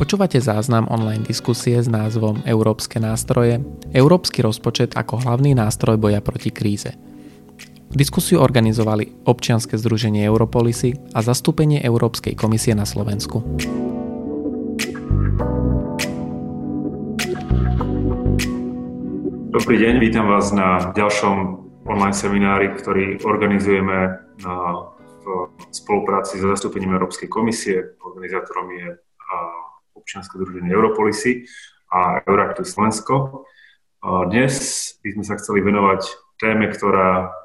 Počúvate záznam online diskusie s názvom Európske nástroje, Európsky rozpočet ako hlavný nástroj boja proti kríze. Diskusiu organizovali občianske združenie Europolisy a zastúpenie Európskej komisie na Slovensku. Dobrý deň, vítam vás na ďalšom online seminári, ktorý organizujeme na, v spolupráci s zastúpením Európskej komisie. Organizátorom je občianske združenie Europolisy a Euraktiv Slovensko. Dnes by sme sa chceli venovať téme, ktorá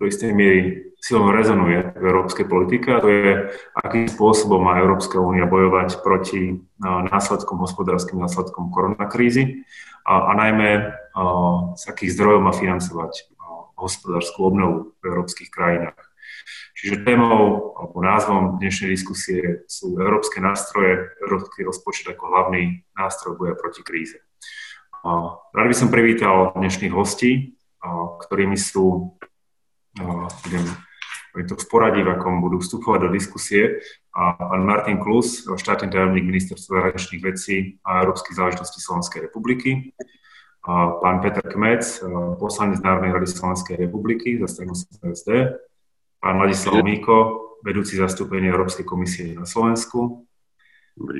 do istej miery silno rezonuje v európskej politike a to je, akým spôsobom má Európska únia bojovať proti následkom, hospodárskym následkom koronakrízy a, a najmä z akých zdrojov má financovať hospodárskú obnovu v európskych krajinách. Čiže témou alebo názvom dnešnej diskusie sú európske nástroje, európsky rozpočet ako hlavný nástroj boja proti kríze. Rád by som privítal dnešných hostí, ktorými sú, budem to v poradí, v akom budú vstupovať do diskusie, pán Martin Klus, štátny tajomník ministerstva zahraničných vecí a európskych záležitostí Slovenskej republiky, pán Peter Kmec, poslanec Národnej rady Slovenskej republiky za stranu SD, pán Ladislav Míko, vedúci zastúpenia Európskej komisie na Slovensku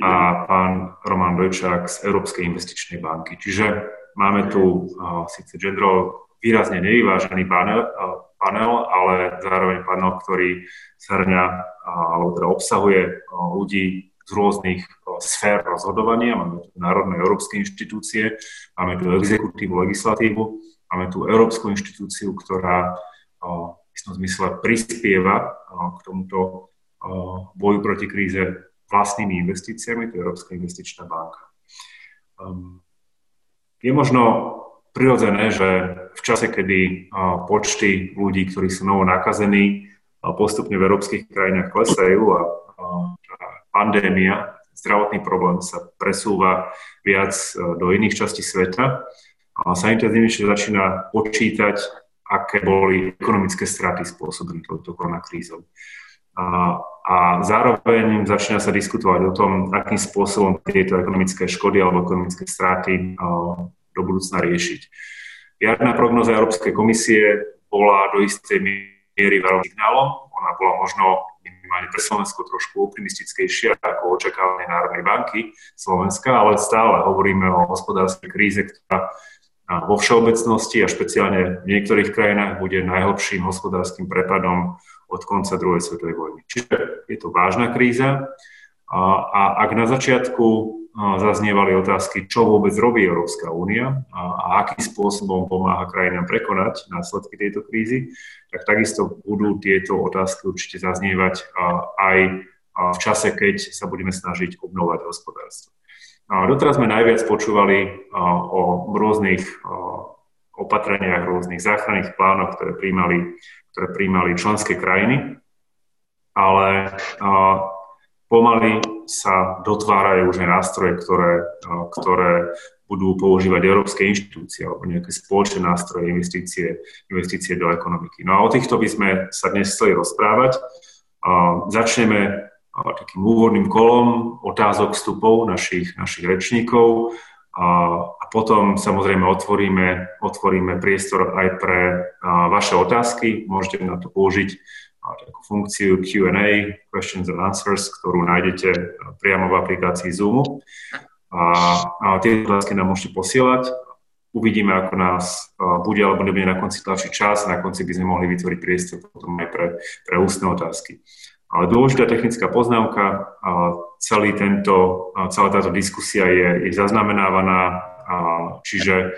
a pán Roman Dojčák z Európskej investičnej banky. Čiže máme tu uh, síce genderovo výrazne nevyvážený panel, uh, panel, ale zároveň panel, ktorý zhrňa uh, alebo teda obsahuje uh, ľudí z rôznych sfér rozhodovania. Máme tu národné európske inštitúcie, máme tu exekutívu, legislatívu, máme tu európsku inštitúciu, ktorá istom zmysle prispieva k tomuto boju proti kríze vlastnými investíciami, to je Európska investičná banka. Um, je možno prirodzené, že v čase, kedy počty ľudí, ktorí sú novo nakazení, postupne v európskych krajinách klesajú a pandémia, zdravotný problém sa presúva viac do iných častí sveta, sa intenzívnejšie začína počítať aké boli ekonomické straty spôsobené touto koronakrízou. A, a zároveň začína sa diskutovať o tom, akým spôsobom tieto ekonomické škody alebo ekonomické straty do budúcna riešiť. Jarná prognoza Európskej komisie bola do istej miery veľmi signálom. Ona bola možno minimálne pre Slovensko trošku optimistickejšia ako očakávanie Národnej banky Slovenska, ale stále hovoríme o hospodárskej kríze, ktorá a vo všeobecnosti a špeciálne v niektorých krajinách bude najhlbším hospodárskym prepadom od konca druhej svetovej vojny. Čiže je to vážna kríza a, a ak na začiatku zaznievali otázky, čo vôbec robí Európska únia a, a akým spôsobom pomáha krajinám prekonať následky tejto krízy, tak takisto budú tieto otázky určite zaznievať aj v čase, keď sa budeme snažiť obnovať hospodárstvo. Doteraz sme najviac počúvali o rôznych opatreniach, rôznych záchranných plánoch, ktoré príjmali, ktoré príjmali členské krajiny, ale pomaly sa dotvárajú už aj nástroje, ktoré, ktoré budú používať európske inštitúcie alebo nejaké spoločné nástroje investície, investície do ekonomiky. No a o týchto by sme sa dnes chceli rozprávať. Začneme takým úvodným kolom otázok vstupov našich, našich rečníkov a, a potom samozrejme otvoríme, otvoríme priestor aj pre a, vaše otázky. Môžete na to použiť a, takú funkciu Q&A, Questions and Answers, ktorú nájdete priamo v aplikácii Zoomu. A, a tie otázky nám môžete posielať. Uvidíme, ako nás bude alebo nebude na konci tlačiť čas. Na konci by sme mohli vytvoriť priestor potom aj pre, pre ústne otázky. Ale dôležitá technická poznámka, celý tento, celá táto diskusia je, je zaznamenávaná, čiže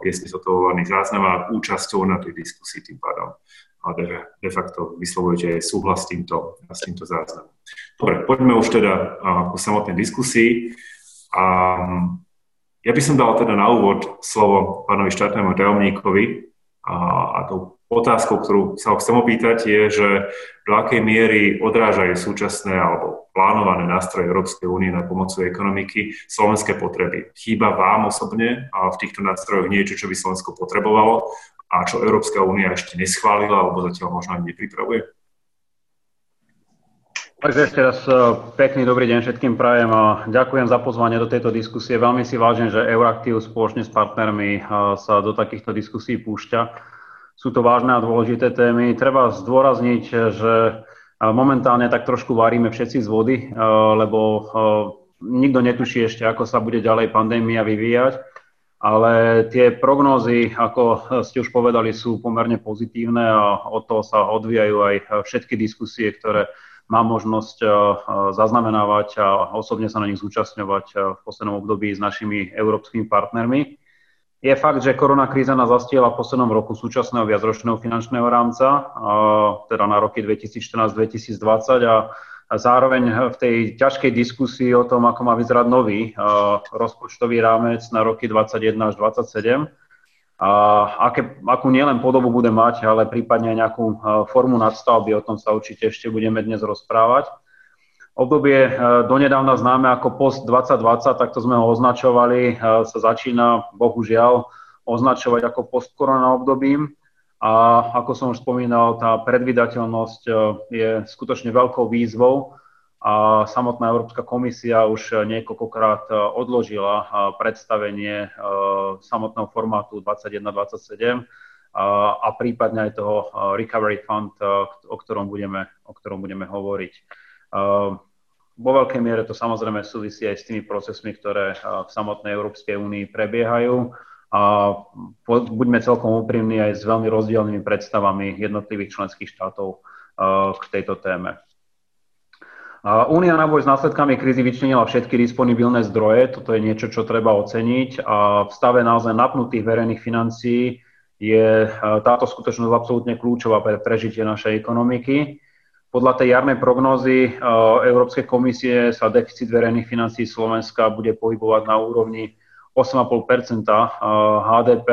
je spizotovaný záznam a účasťou na tej diskusii tým pádom a de, facto vyslovujete súhlas s týmto, s týmto záznamom. Dobre, poďme už teda ku samotnej diskusii. Ja by som dal teda na úvod slovo pánovi štátnemu tajomníkovi a, a tou otázkou, ktorú sa ho chcem opýtať, je, že do akej miery odrážajú súčasné alebo plánované nástroje Európskej únie na pomocu ekonomiky slovenské potreby. Chýba vám osobne a v týchto nástrojoch niečo, čo by Slovensko potrebovalo a čo Európska únia ešte neschválila alebo zatiaľ možno ani nepripravuje? Takže ešte raz e, pekný dobrý deň všetkým prajem ďakujem za pozvanie do tejto diskusie. Veľmi si vážim, že Euraktiv spoločne s partnermi e, sa do takýchto diskusí púšťa. Sú to vážne a dôležité témy. Treba zdôrazniť, že e, momentálne tak trošku varíme všetci z vody, lebo nikto netuší ešte, ako sa bude ďalej pandémia vyvíjať. Ale tie prognózy, ako ste už povedali, sú pomerne pozitívne a od toho sa odvíjajú aj všetky diskusie, ktoré mám možnosť zaznamenávať a osobne sa na nich zúčastňovať v poslednom období s našimi európskymi partnermi. Je fakt, že korona kríza nás zastiela v poslednom roku súčasného viacročného finančného rámca, teda na roky 2014-2020 a zároveň v tej ťažkej diskusii o tom, ako má vyzerať nový rozpočtový rámec na roky 2021 až 2027, a aké, akú nielen podobu bude mať, ale prípadne aj nejakú formu nadstavby, o tom sa určite ešte budeme dnes rozprávať. Obdobie e, donedávna známe ako post 2020, takto sme ho označovali, e, sa začína bohužiaľ označovať ako post-korona obdobím. A ako som už spomínal, tá predvydateľnosť je skutočne veľkou výzvou a samotná Európska komisia už niekoľkokrát odložila predstavenie samotného formátu 21-27 a prípadne aj toho Recovery Fund, o ktorom budeme, o ktorom budeme hovoriť. Vo veľkej miere to samozrejme súvisí aj s tými procesmi, ktoré v samotnej Európskej únii prebiehajú a buďme celkom úprimní aj s veľmi rozdielnymi predstavami jednotlivých členských štátov k tejto téme. Únia na boj s následkami krízy vyčlenila všetky disponibilné zdroje, toto je niečo, čo treba oceniť a v stave naozaj napnutých verejných financií je táto skutočnosť absolútne kľúčová pre prežitie našej ekonomiky. Podľa tej jarnej prognózy Európskej komisie sa deficit verejných financií Slovenska bude pohybovať na úrovni 8,5% HDP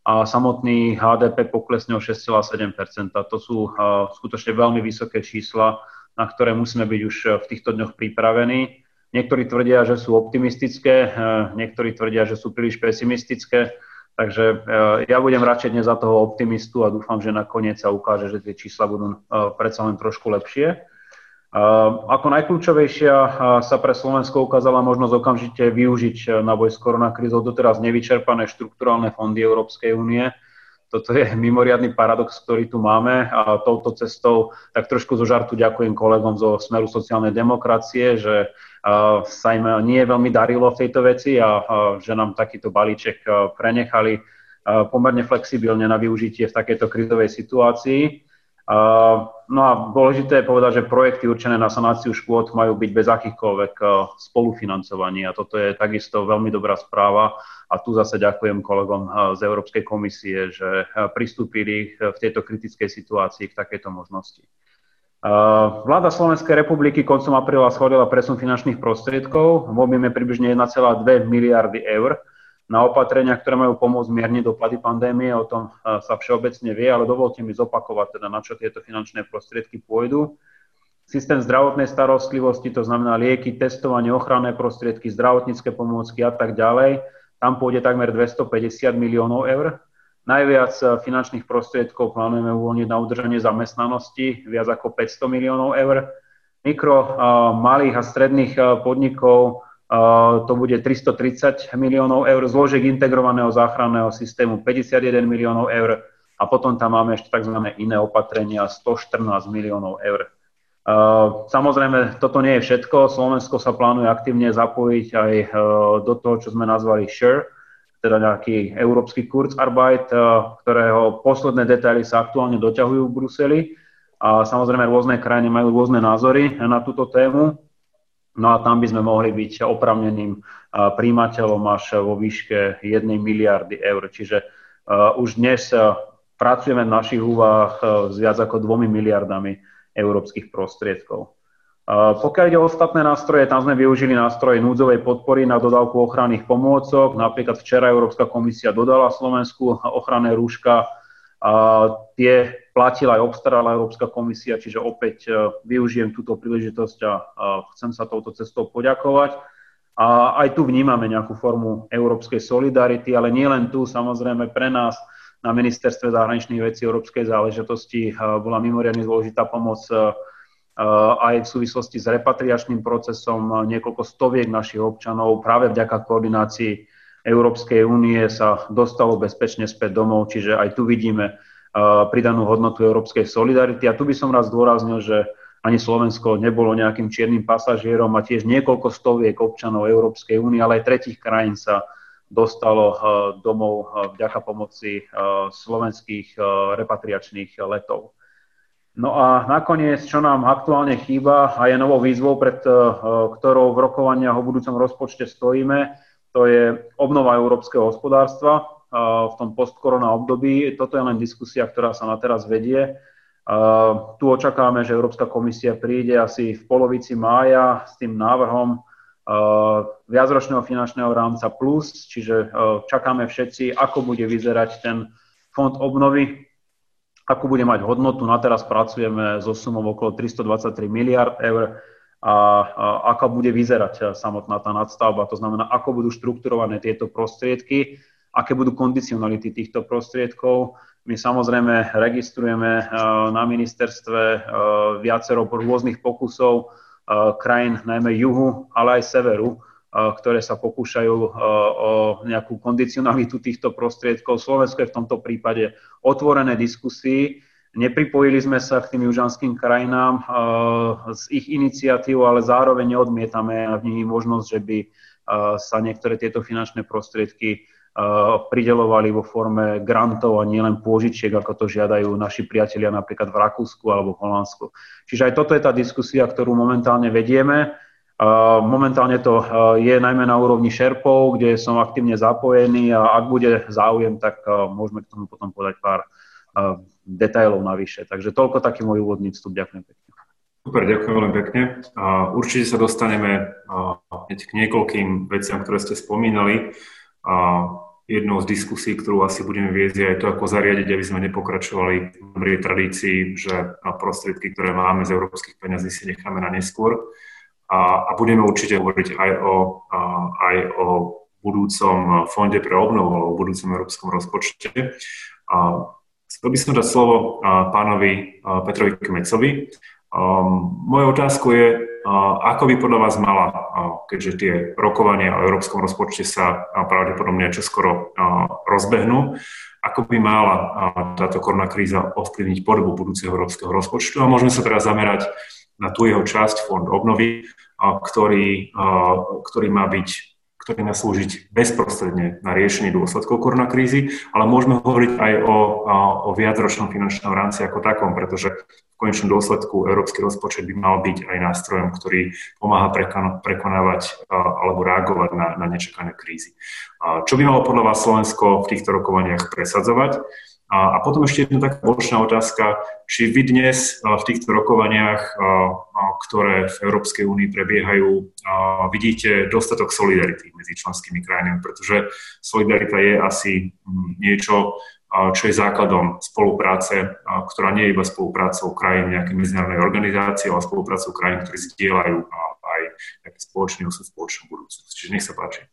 a samotný HDP poklesne o 6,7% To sú skutočne veľmi vysoké čísla, na ktoré musíme byť už v týchto dňoch pripravení. Niektorí tvrdia, že sú optimistické, niektorí tvrdia, že sú príliš pesimistické, takže eh, ja budem radšej dnes za toho optimistu a dúfam, že nakoniec sa ukáže, že tie čísla budú predsa len trošku lepšie. Ako najkľúčovejšia sa pre Slovensko ukázala možnosť okamžite využiť na boj s koronakrízou doteraz nevyčerpané štrukturálne fondy Európskej únie, toto je mimoriadný paradox, ktorý tu máme a touto cestou tak trošku zo žartu ďakujem kolegom zo Smeru sociálnej demokracie, že sa im nie veľmi darilo v tejto veci a že nám takýto balíček prenechali pomerne flexibilne na využitie v takejto krizovej situácii. No a dôležité je povedať, že projekty určené na sanáciu škôd majú byť bez akýchkoľvek spolufinancovaní a toto je takisto veľmi dobrá správa a tu zase ďakujem kolegom eh, z Európskej komisie, že eh, pristúpili eh, v tejto kritickej situácii k takejto možnosti. Vláda Slovenskej republiky koncom apríla schválila presun finančných prostriedkov v objeme približne 1,2 miliardy eur na opatrenia, ktoré majú pomôcť mierniť dopady pandémie. O tom sa všeobecne vie, ale dovolte mi zopakovať, teda, na čo tieto finančné prostriedky pôjdu. Systém zdravotnej starostlivosti, to znamená lieky, testovanie, ochranné prostriedky, zdravotnícke pomôcky a tak ďalej, tam pôjde takmer 250 miliónov eur. Najviac eh, finančných prostriedkov plánujeme uvoľniť na udržanie zamestnanosti, viac ako 500 miliónov eur. Mikro, eh, malých a stredných eh, podnikov to bude 330 miliónov eur, zložek integrovaného záchranného systému 51 miliónov eur a potom tam máme ešte tzv. iné opatrenia 114 miliónov eur. Samozrejme, toto nie je všetko. Slovensko sa plánuje aktívne zapojiť aj e, do toho, čo sme nazvali SHARE, teda nejaký európsky Kurzarbeit, ktorého posledné detaily sa aktuálne doťahujú v Bruseli. A samozrejme, rôzne krajiny majú rôzne názory na túto tému. No a tam by sme mohli byť opravneným e, príjimateľom až vo výške 1 miliardy eur. Čiže už dnes pracujeme v našich úvahách s viac ako 2 miliardami európskych prostriedkov. Pokiaľ ide o ostatné nástroje, tam sme využili nástroje núdzovej podpory na dodávku ochranných pomôcok. Napríklad včera Európska komisia dodala Slovensku ochranné rúška. A tie platila aj obstarala Európska komisia, čiže opäť e, využijem túto príležitosť a chcem sa touto cestou poďakovať. A aj tu vnímame nejakú formu európskej solidarity, ale nie len tu, samozrejme pre nás na ministerstve zahraničných vecí európskej záležitosti bola mimoriadne dôležitá pomoc aj v súvislosti s repatriačným procesom niekoľko stoviek našich občanov práve vďaka koordinácii Európskej únie sa dostalo bezpečne späť domov, čiže aj tu vidíme pridanú hodnotu európskej solidarity. A tu by som raz zdôraznil, že ani Slovensko nebolo nejakým čiernym pasažierom a tiež niekoľko stoviek občanov Európskej únie, ale aj tretich krajín sa dostalo domov vďaka pomoci slovenských repatriačných letov. No a nakoniec, čo nám aktuálne chýba a je novou výzvou, pred ktorou v rokovaniach o budúcom rozpočte stojíme, to je obnova európskeho hospodárstva v tom postkorona období. Toto je len diskusia, ktorá sa na teraz vedie. Tu očakávame, že Európska komisia príde asi v polovici mája s tým návrhom viacročného finančného rámca plus, čiže čakáme všetci, ako bude vyzerať ten fond obnovy, ako bude mať hodnotu. Na teraz pracujeme so sumou okolo 323 miliard eur a, a bude vyzerať samotná tá nadstavba. To znamená, ako budú štrukturované tieto prostriedky, aké budú kondicionality týchto prostriedkov. My samozrejme registrujeme e, na ministerstve e, viacero rôznych pokusov krajín, najmä juhu, ale aj severu, ktoré sa pokúšajú o nejakú kondicionalitu týchto prostriedkov. Slovensko je v tomto prípade otvorené diskusii Nepripojili sme sa k tým južanským krajinám z ich iniciatív, ale zároveň neodmietame v nich možnosť, že by sa niektoré tieto finančné prostriedky pridelovali vo forme grantov a nielen pôžičiek, ako to žiadajú naši priatelia napríklad v Rakúsku alebo v Holandsku. Čiže aj toto je tá diskusia, ktorú momentálne vedieme. Momentálne to je najmä na úrovni šerpov, kde som aktívne zapojený a ak bude záujem, tak môžeme k tomu potom podať pár detailov navyše. Takže toľko taký môj úvodný vstup. Ďakujem pekne. Super, ďakujem veľmi pekne. Určite sa dostaneme k niekoľkým veciam, ktoré ste spomínali. Jednou z diskusí, ktorú asi budeme viesť, je aj to, ako zariadiť, aby sme nepokračovali v dobrej tradícii, že prostriedky, ktoré máme z európskych peňazí, si necháme na neskôr. A, a budeme určite hovoriť aj o, aj o budúcom fonde pre obnovu alebo budúcom európskom rozpočte. Chcel by som dať slovo pánovi Petrovi Kmecovi. Um, moja otázka je, ako by podľa vás mala, keďže tie rokovania o európskom rozpočte sa pravdepodobne čoskoro rozbehnú, ako by mala táto korona kríza ovplyvniť podobu budúceho európskeho rozpočtu. A môžeme sa teraz zamerať na tú jeho časť, fond obnovy, ktorý, ktorý má byť ktorý má slúžiť bezprostredne na riešenie dôsledkov koronakrízy, ale môžeme hovoriť aj o, o viacročnom finančnom rámci ako takom, pretože v konečnom dôsledku európsky rozpočet by mal byť aj nástrojom, ktorý pomáha prekonávať alebo reagovať na, na nečakané krízy. Čo by malo podľa vás Slovensko v týchto rokovaniach presadzovať? A, potom ešte jedna taká bočná otázka, či vy dnes v týchto rokovaniach, ktoré v Európskej únii prebiehajú, vidíte dostatok solidarity medzi členskými krajinami, pretože solidarita je asi niečo, čo je základom spolupráce, ktorá nie je iba spoluprácou krajín nejakej medzinárodnej organizácie, ale spoluprácou krajín, ktoré zdieľajú aj spoločný osud, spoločnú budúcnosť. Čiže nech sa páči.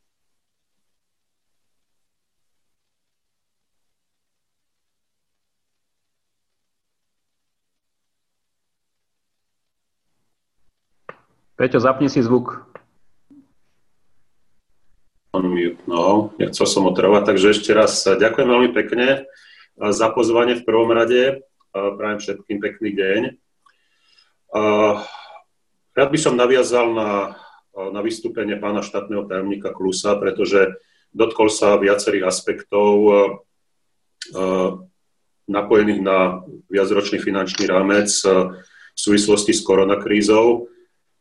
Peťo, zapni si zvuk. No, nechcel som otravať, takže ešte raz ďakujem veľmi pekne za pozvanie v prvom rade. Prajem všetkým pekný deň. Rád by som naviazal na, na vystúpenie pána štátneho tajomníka Klusa, pretože dotkol sa viacerých aspektov napojených na viacročný finančný rámec v súvislosti s koronakrízou.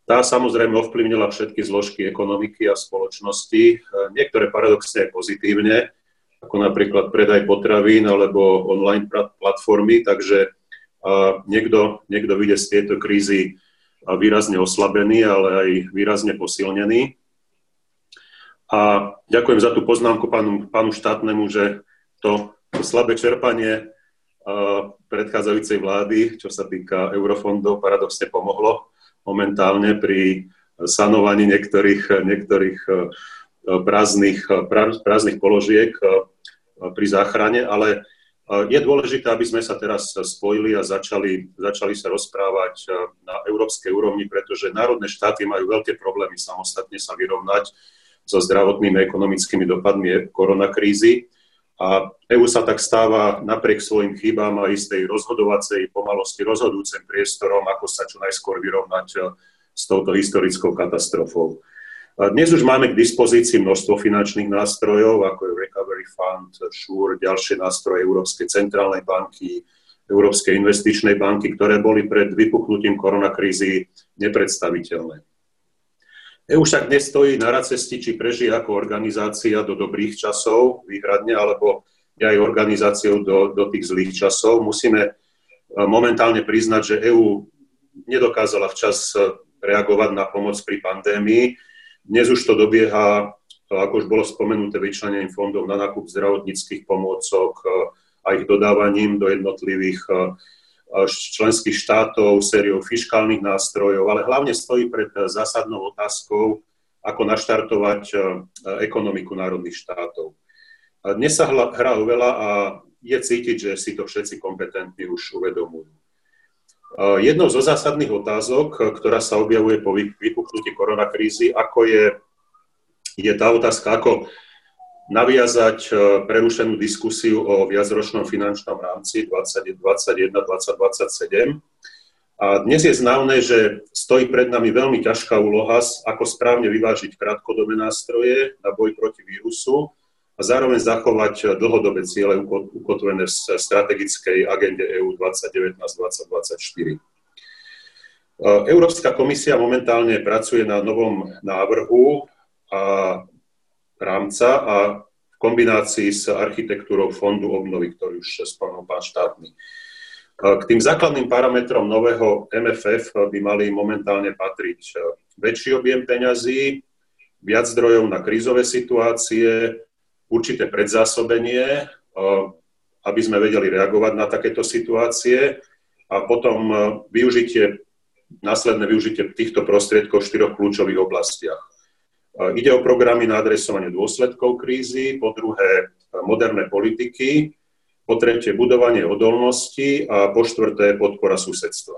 Tá samozrejme ovplyvnila všetky zložky ekonomiky a spoločnosti, e, niektoré paradoxne aj pozitívne, ako napríklad predaj potravín alebo online platformy, takže niekto, niekto vyjde z tejto krízy výrazne oslabený, ale aj výrazne posilnený. A ďakujem za tú poznámku pánu, pánu štátnemu, že to, to slabé čerpanie predchádzajúcej vlády, čo sa týka eurofondov, paradoxne pomohlo momentálne pri sanovaní niektorých, niektorých e, prázdnych, prázdnych položiek e, pri záchrane, ale Je dôležité, aby sme sa teraz spojili a začali, začali sa rozprávať na európskej úrovni, pretože národné štáty majú veľké problémy samostatne sa vyrovnať so zdravotnými ekonomickými dopadmi koronakrízy. A EU sa tak stáva napriek svojim chybám a istej rozhodovacej pomalosti rozhodujúcim priestorom, ako sa čo najskôr vyrovnať s touto historickou katastrofou. Dnes už máme k dispozícii množstvo finančných nástrojov, ako je Recovery Fund, SURE, ďalšie nástroje Európskej centrálnej banky, Európskej investičnej banky, ktoré boli pred vypuknutím koronakrízy nepredstaviteľné. EU však dnes stojí na cesti, či prežije ako organizácia do dobrých časov výhradne, alebo aj organizáciou do, do tých zlých časov. Musíme e, momentálne priznať, že EÚ nedokázala včas reagovať na pomoc pri pandémii dnes už to dobieha, ako už bolo spomenuté, vyčlenením fondov na nákup zdravotníckých pomôcok a ich dodávaním do jednotlivých členských štátov, sériou fiskálnych nástrojov, ale hlavne stojí pred zásadnou otázkou, ako naštartovať ekonomiku národných štátov. Dnes sa hrá veľa a je cítiť, že si to všetci kompetentní už uvedomujú. Jednou zo zásadných otázok, ktorá sa objavuje po vypuknutí koronakrízy, ako je, je tá otázka, ako naviazať e, prerušenú diskusiu o viacročnom finančnom rámci 2021-2027. A dnes je známe, že stojí pred nami veľmi ťažká úloha, ako správne vyvážiť krátkodobé nástroje na boj proti vírusu a zároveň zachovať dlhodobé ciele ukotvené v strategickej agende EU 2019-2024. Európska komisia momentálne pracuje na novom návrhu a rámca a v kombinácii s architektúrou Fondu obnovy, ktorý už spomenul pán štátny. K tým základným parametrom nového MFF by mali momentálne patriť väčší objem peňazí, viac zdrojov na krízové situácie, určité predzásobenie, aby sme vedeli reagovať na takéto situácie a potom využitie, následné využitie týchto prostriedkov v štyroch kľúčových oblastiach. Ide o programy na adresovanie dôsledkov krízy, po druhé moderné politiky, po tretie budovanie odolnosti a po štvrté podpora susedstva.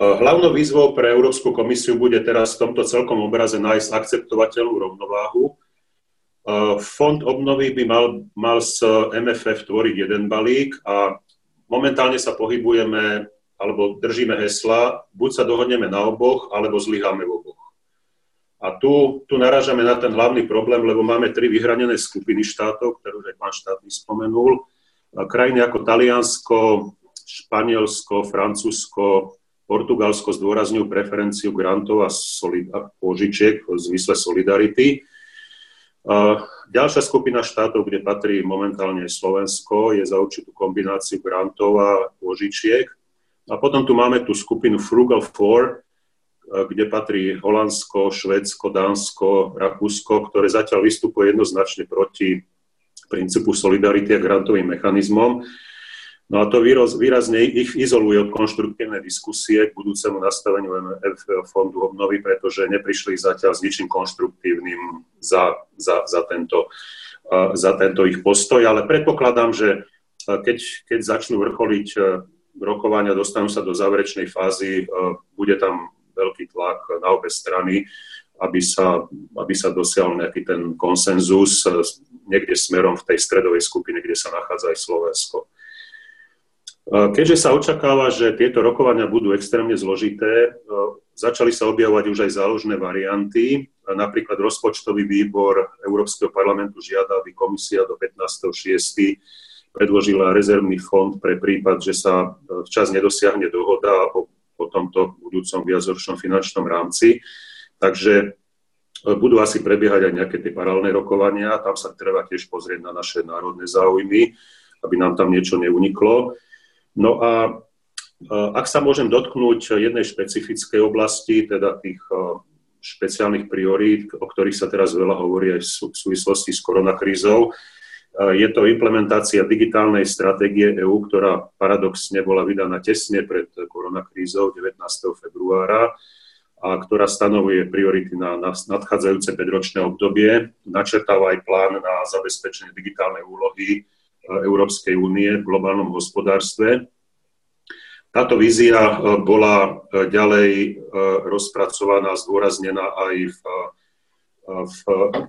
Hlavnou výzvou pre Európsku komisiu bude teraz v tomto celkom obraze nájsť akceptovateľnú rovnováhu Fond obnovy by mal, mal z MFF tvoriť jeden balík a momentálne sa pohybujeme alebo držíme hesla, buď sa dohodneme na oboch, alebo zlyháme v oboch. A tu, tu narážame na ten hlavný problém, lebo máme tri vyhranené skupiny štátov, ktoré už aj pán štátny spomenul. Krajiny ako Taliansko, Španielsko, Francúzsko, Portugalsko zdôrazňujú preferenciu grantov a, solid- a požičiek v zmysle solidarity. Ďalšia skupina štátov, kde patrí momentálne Slovensko, je za určitú kombináciu grantov a požičiek. A potom tu máme tú skupinu Frugal Four, kde patrí Holandsko, Švedsko, Dánsko, Rakúsko, ktoré zatiaľ vystupuje jednoznačne proti princípu solidarity a grantovým mechanizmom. No a to výrazne ich izoluje od konštruktívnej diskusie k budúcemu nastaveniu MF fondu obnovy, pretože neprišli zatiaľ s ničím konštruktívnym za, za, za, tento, za tento ich postoj, ale predpokladám, že keď, keď začnú vrcholiť rokovania, dostanú sa do záverečnej fázy, bude tam veľký tlak na obe strany, aby sa, aby sa dosiahol nejaký ten konsenzus niekde smerom v tej stredovej skupine, kde sa nachádza aj Slovensko. Keďže sa očakáva, že tieto rokovania budú extrémne zložité, začali sa objavovať už aj záložné varianty. Napríklad rozpočtový výbor Európskeho parlamentu žiada, aby komisia do 15.6. predložila rezervný fond pre prípad, že sa včas nedosiahne dohoda o, o tomto budúcom viacročnom finančnom rámci. Takže budú asi prebiehať aj nejaké tie paralelné rokovania. Tam sa treba tiež pozrieť na naše národné záujmy, aby nám tam niečo neuniklo. No a ak sa môžem dotknúť jednej špecifickej oblasti, teda tých špeciálnych priorít, o ktorých sa teraz veľa hovorí aj v súvislosti s koronakrízou, je to implementácia digitálnej stratégie EÚ, ktorá paradoxne bola vydaná tesne pred koronakrízou 19. februára a ktorá stanovuje priority na, na nadchádzajúce 5-ročné obdobie, načrtáva aj plán na zabezpečenie digitálnej úlohy Európskej únie v globálnom hospodárstve. Táto vízia bola ďalej rozpracovaná, zdôraznená aj v, v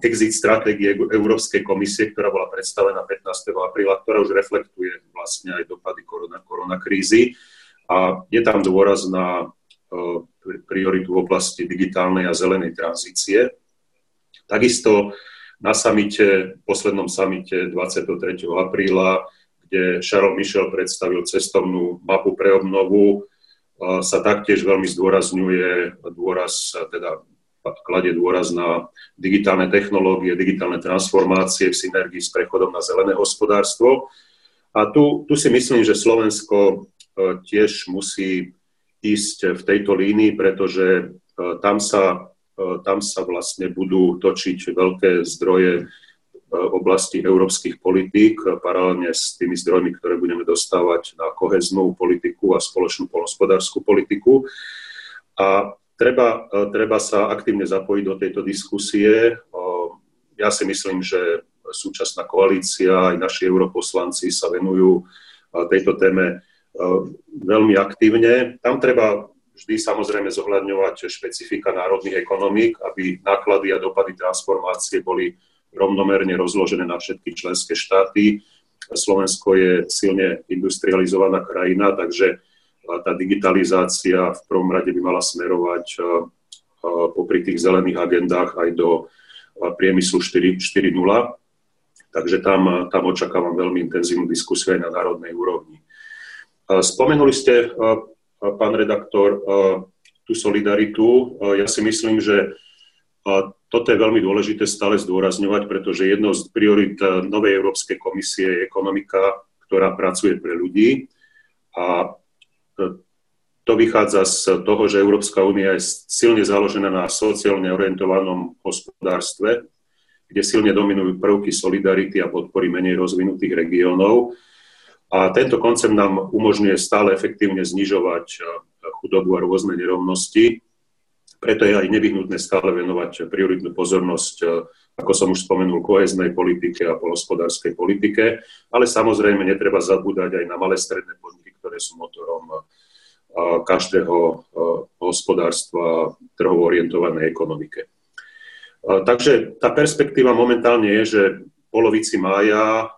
exit stratégie Európskej komisie, ktorá bola predstavená 15. apríla, ktorá už reflektuje vlastne aj dopady korona, koronakrízy. A je tam dôraz na prioritu v oblasti digitálnej a zelenej tranzície. Takisto na samite, poslednom samite 23. apríla, kde Charles Michel predstavil cestovnú mapu pre obnovu, sa taktiež veľmi zdôrazňuje dôraz, teda kladie dôraz na digitálne technológie, digitálne transformácie v synergii s prechodom na zelené hospodárstvo. A tu, tu si myslím, že Slovensko e, tiež musí ísť v tejto línii, pretože e, tam sa, e, tam sa vlastne budú točiť veľké zdroje oblasti európskych politík, paralelne s tými zdrojmi, ktoré budeme dostávať na koheznú politiku a spoločnú polnospodárskú politiku. A treba, treba sa aktívne zapojiť do tejto diskusie. Ja si myslím, že súčasná koalícia aj naši europoslanci sa venujú tejto téme veľmi aktívne. Tam treba vždy samozrejme zohľadňovať špecifika národných ekonomík, aby náklady a dopady transformácie boli rovnomerne rozložené na všetky členské štáty. Slovensko je silne industrializovaná krajina, takže tá digitalizácia v prvom rade by mala smerovať eh, popri tých zelených agendách aj do priemyslu 4.0. Takže tam, tam očakávam veľmi intenzívnu diskusiu aj na národnej úrovni. Spomenuli ste, pán redaktor, tú solidaritu. Ja si myslím, že toto je veľmi dôležité stále zdôrazňovať, pretože jednou z priorit novej Európskej komisie je ekonomika, ktorá pracuje pre ľudí. A to vychádza z toho, že Európska únia je silne založená na sociálne orientovanom hospodárstve, kde silne dominujú prvky solidarity a podpory menej rozvinutých regiónov. A tento koncept nám umožňuje stále efektívne znižovať eh, chudobu a rôzne nerovnosti. Preto je aj nevyhnutné stále venovať prioritnú pozornosť, eh, ako som už spomenul, koheznej politike a polospodárskej politike, ale samozrejme netreba zabúdať aj na malé stredné podniky, ktoré sú motorom eh, každého hospodárstva trhovo orientovanej ekonomike. Takže tá perspektíva momentálne je, že v polovici mája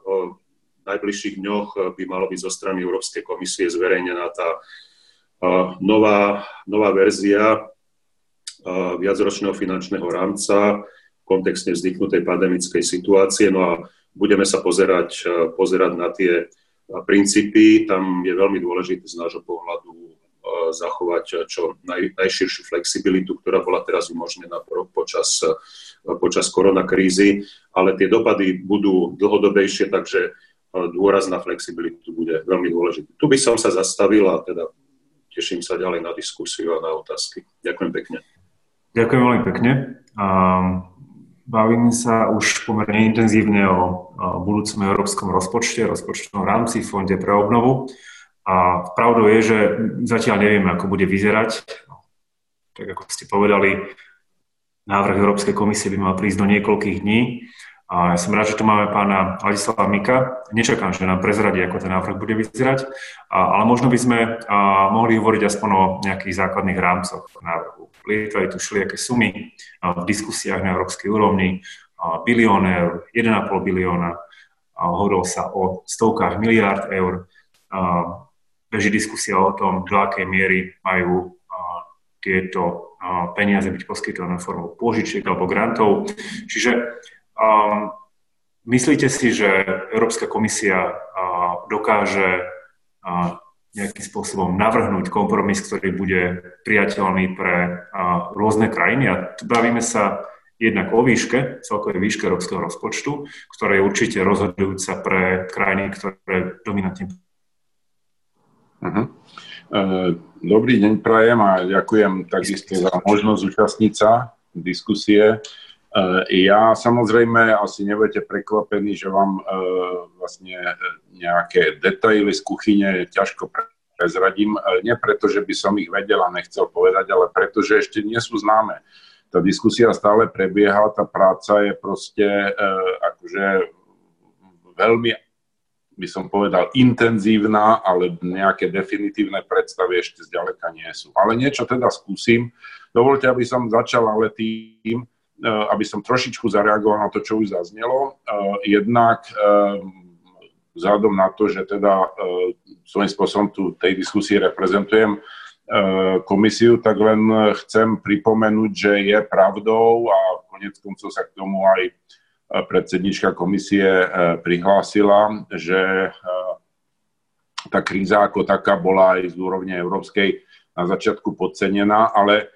najbližších dňoch eh, by malo byť zo strany Európskej komisie zverejnená tá eh, nová, nová verzia eh, viacročného finančného rámca v kontexte vzniknutej pandemickej situácie. No a budeme sa pozerať, pozerať na tie princípy. Tam je veľmi dôležité z nášho pohľadu zachovať čo naj, najširšiu flexibilitu, ktorá bola teraz umožnená počas, počas koronakrízy, ale tie dopady budú dlhodobejšie, takže dôraz na flexibilitu bude veľmi dôležitý. Tu by som sa zastavil a teda teším sa ďalej na diskusiu a na otázky. Ďakujem pekne. Ďakujem veľmi pekne. Bavíme sa už pomerne intenzívne o budúcom európskom rozpočte, rozpočtovom rámci, fonde pre obnovu. A pravdou je, že zatiaľ nevieme, ako bude vyzerať. Tak ako ste povedali, návrh Európskej komisie by mal prísť do niekoľkých dní. A ja som rád, že tu máme pána Ladislava Mika. Nečakám, že nám prezradí, ako ten návrh bude vyzerať, a, ale možno by sme a, mohli hovoriť aspoň o nejakých základných rámcoch návrhu. Lietali tu všelijaké sumy a, v diskusiách na európskej úrovni, bilión eur, 1,5 bilióna, a hovorilo sa o stovkách miliárd eur. A, beží diskusia o tom, do akej miery majú a, tieto peniaze byť poskytované formou pôžičiek alebo grantov. Čiže Um, myslíte si, že Európska komisia uh, dokáže uh, nejakým spôsobom navrhnúť kompromis, ktorý bude priateľný pre uh, rôzne krajiny? A tu bavíme sa jednak o výške, celkovej výške európskeho rozpočtu, ktorá je určite rozhodujúca pre krajiny, ktoré dominantne. Uh-huh. Dobrý deň prajem a ďakujem takisto za možnosť zúčastniť sa diskusie. E, ja samozrejme asi nebudete prekvapení, že vám e, vlastne nejaké detaily z kuchyne ťažko prezradím. E, nie preto, že by som ich vedel a nechcel povedať, ale preto, že ešte nie sú známe. Tá diskusia stále prebieha, tá práca je proste akože veľmi by som povedal, intenzívna, ale nejaké definitívne predstavy ešte zďaleka nie sú. Ale niečo teda skúsim. Dovolte, aby som začal ale tým, aby som trošičku zareagoval na to, čo už zaznelo. Jednak vzhľadom na to, že teda svojím spôsobom tu tej diskusii reprezentujem komisiu, tak len chcem pripomenúť, že je pravdou a konec koncov sa k tomu aj predsednička komisie prihlásila, že tá kríza ako taká bola aj z úrovne európskej na začiatku podcenená, ale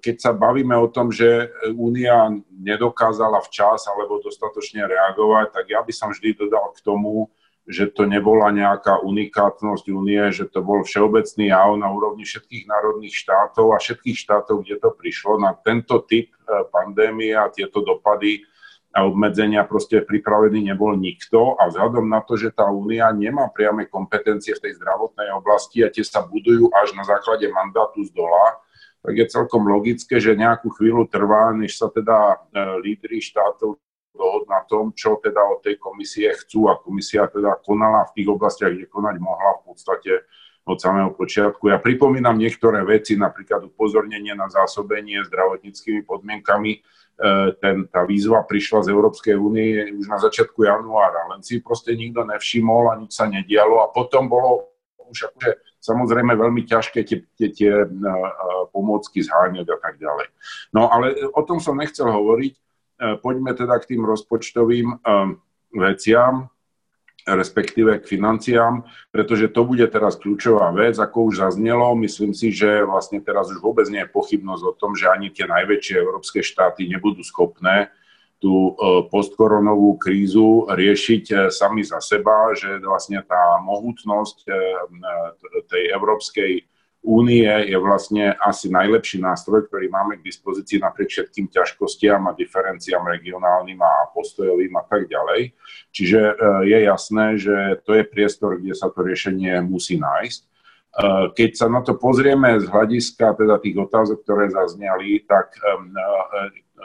keď sa bavíme o tom, že Únia nedokázala včas alebo dostatočne reagovať, tak ja by som vždy dodal k tomu, že to nebola nejaká unikátnosť únie, že to bol všeobecný jav na úrovni všetkých národných štátov a všetkých štátov, kde to prišlo. Na tento typ pandémie a tieto dopady a obmedzenia proste pripravený nebol nikto. A vzhľadom na to, že tá únia nemá priame kompetencie v tej zdravotnej oblasti a tie sa budujú až na základe mandátu z dola, tak je celkom logické, že nejakú chvíľu trvá, než sa teda e, lídry štátov dohod na tom, čo teda od tej komisie chcú a komisia teda konala v tých oblastiach, kde konať mohla v podstate od samého počiatku. Ja pripomínam niektoré veci, napríklad upozornenie na zásobenie zdravotníckými podmienkami, E, ten, tá výzva prišla z Európskej únie už na začiatku januára, len si proste nikto nevšimol a nič sa nedialo. A potom bolo už akože samozrejme veľmi ťažké tie, tie, tie uh, pomôcky zháňať a tak ďalej. No ale o tom som nechcel hovoriť. Poďme teda k tým rozpočtovým veciam respektíve k financiám, pretože to bude teraz kľúčová vec, ako už zaznelo. Myslím si, že vlastne teraz už vôbec nie je pochybnosť o tom, že ani tie najväčšie európske štáty nebudú schopné tú e, postkoronovú krízu riešiť e, sami za seba, že vlastne tá mohutnosť e, tej európskej únie je vlastne asi najlepší nástroj, ktorý máme k dispozícii napriek všetkým ťažkostiam a diferenciám regionálnym a postojovým a tak ďalej. Čiže je jasné, že to je priestor, kde sa to riešenie musí nájsť. Keď sa na to pozrieme z hľadiska teda tých otázok, ktoré zazneli, tak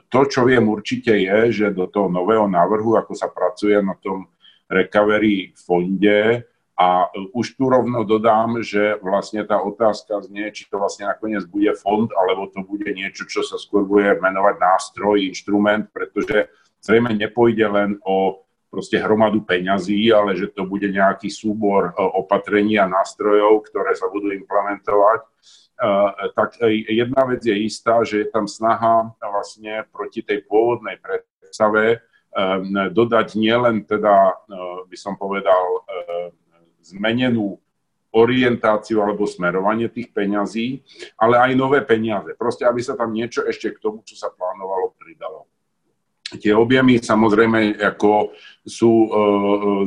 to, čo viem určite je, že do toho nového návrhu, ako sa pracuje na tom recovery fonde, a už tu rovno dodám, že vlastne tá otázka znie, či to vlastne nakoniec bude fond, alebo to bude niečo, čo sa skôr bude menovať nástroj, inštrument, pretože zrejme nepôjde len o proste hromadu peňazí, ale že to bude nejaký súbor e, opatrení a nástrojov, ktoré sa budú implementovať. E, tak jedna vec je istá, že je tam snaha vlastne proti tej pôvodnej predstave e, dodať nielen teda, by som povedal, zmenenú orientáciu alebo smerovanie tých peňazí, ale aj nové peniaze. Proste, aby sa tam niečo ešte k tomu, čo sa plánovalo, pridalo. Tie objemy samozrejme ako sú e,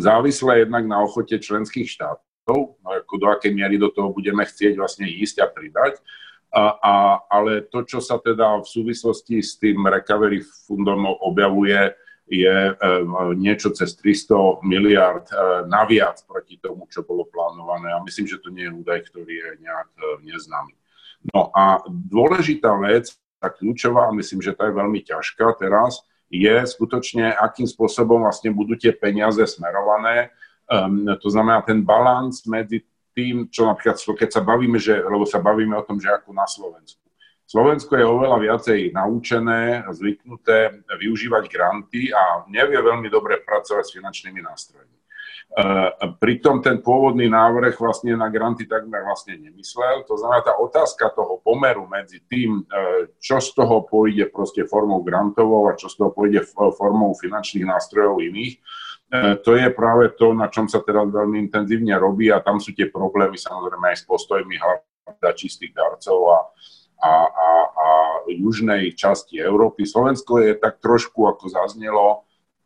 závislé jednak na ochote členských štátov, no, ako do akej miery do toho budeme chcieť vlastne ísť a pridať. A, a, ale to, čo sa teda v súvislosti s tým recovery fundom objavuje, je e, niečo cez 300 miliard e, naviac proti tomu, čo bolo plánované. A myslím, že to nie je údaj, ktorý je nejak e, neznámy. No a dôležitá vec, tá kľúčová, myslím, že tá je veľmi ťažká teraz, je skutočne, akým spôsobom vlastne budú tie peniaze smerované. Um, to znamená ten balans medzi tým, čo napríklad, keď sa bavíme, že, lebo sa bavíme o tom, že ako na Slovensku Slovensko je oveľa viacej naučené, zvyknuté využívať granty a nevie veľmi dobre pracovať s finančnými nástrojmi. E, pritom ten pôvodný návrh vlastne na granty takmer vlastne nemyslel. To znamená, tá otázka toho pomeru medzi tým, e, čo z toho pôjde proste formou grantovou a čo z toho pôjde formou finančných nástrojov iných, to je práve to, na čom sa teraz veľmi intenzívne robí a tam sú tie problémy samozrejme aj s postojmi hlavne čistých darcov a, a, a, a južnej časti Európy. Slovensko je tak trošku, ako zaznelo,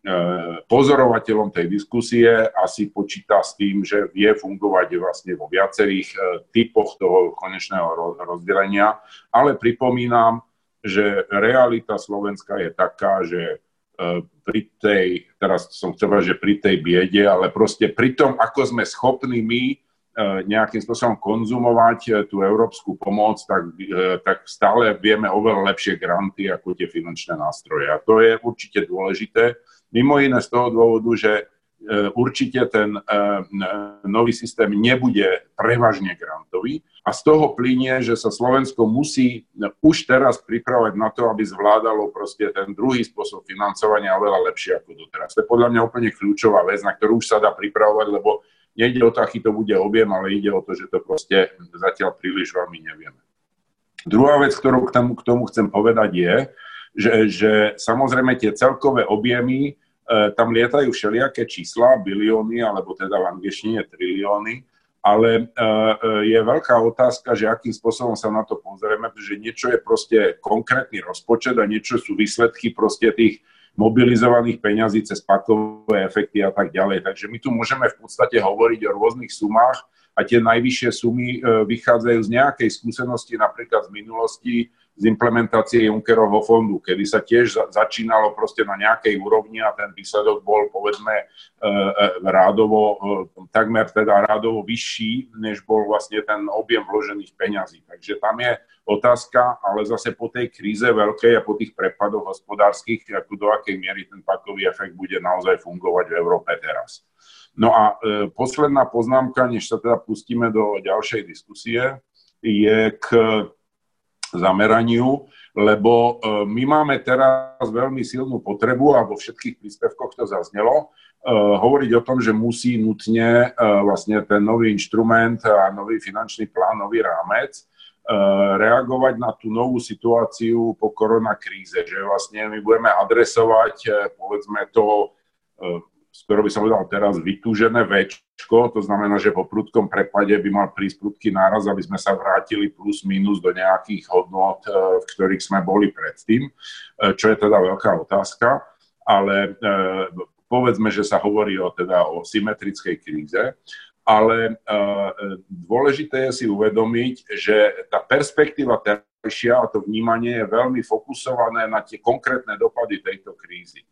e, pozorovateľom tej diskusie asi počíta s tým, že vie fungovať vlastne vo viacerých e, typoch toho konečného rozdelenia, ale pripomínam, že realita Slovenska je taká, že e, pri tej, teraz som chcel že pri tej biede, ale proste pri tom, ako sme schopní my E, nejakým spôsobom konzumovať e, tú európsku pomoc, tak, tak stále vieme oveľa lepšie granty ako tie finančné nástroje. A to je určite dôležité. Mimo iné z toho dôvodu, že určite ten nový systém nebude prevažne grantový a z toho plinie, že sa Slovensko musí už teraz pripravať na to, aby zvládalo proste ten druhý spôsob financovania oveľa lepšie ako doteraz. To je podľa mňa úplne kľúčová vec, na ktorú už sa dá pripravovať, lebo nejde o to, aký to bude objem, ale ide o to, že to proste zatiaľ príliš veľmi nevieme. Druhá vec, ktorú k tomu, k tomu chcem povedať je, že, že samozrejme tie celkové objemy E, tam lietajú všelijaké čísla, bilióny, alebo teda v angličtine trilióny, ale e, e, je veľká otázka, že akým spôsobom sa na to pozrieme, pretože niečo je proste konkrétny rozpočet a niečo sú výsledky proste tých mobilizovaných peňazí cez pakové efekty a tak ďalej. Takže my tu môžeme v podstate hovoriť o rôznych sumách a tie najvyššie sumy vychádzajú z nejakej skúsenosti napríklad z minulosti, z implementácie Junckerovho fondu, kedy sa tiež začínalo proste na nejakej úrovni a ten výsledok bol povedzme e, e, rádovo, e, takmer teda rádovo vyšší, než bol vlastne ten objem vložených peňazí. Takže tam je otázka, ale zase po tej kríze veľkej a po tých prepadoch hospodárskych, ako do akej miery ten pakový efekt bude naozaj fungovať v Európe teraz. No a e, posledná poznámka, než sa teda pustíme do ďalšej diskusie, je k zameraniu, lebo e, my máme teraz veľmi silnú potrebu a vo všetkých príspevkoch to zaznelo, e, hovoriť o tom, že musí nutne e, vlastne ten nový inštrument a nový finančný plán, nový rámec reagovať na tú novú situáciu po koronakríze, že vlastne my budeme adresovať povedzme to skoro by som povedal teraz, vytúžené väčško, to znamená, že po prudkom prepade by mal prísť prudký náraz, aby sme sa vrátili plus minus do nejakých hodnot, e, v ktorých sme boli predtým, e, čo je teda veľká otázka, ale e, povedzme, že sa hovorí o, teda o symetrickej kríze, ale dôležité je si uvedomiť, že tá perspektíva terajšia a to vnímanie je veľmi fokusované na tie konkrétne dopady tejto krízy.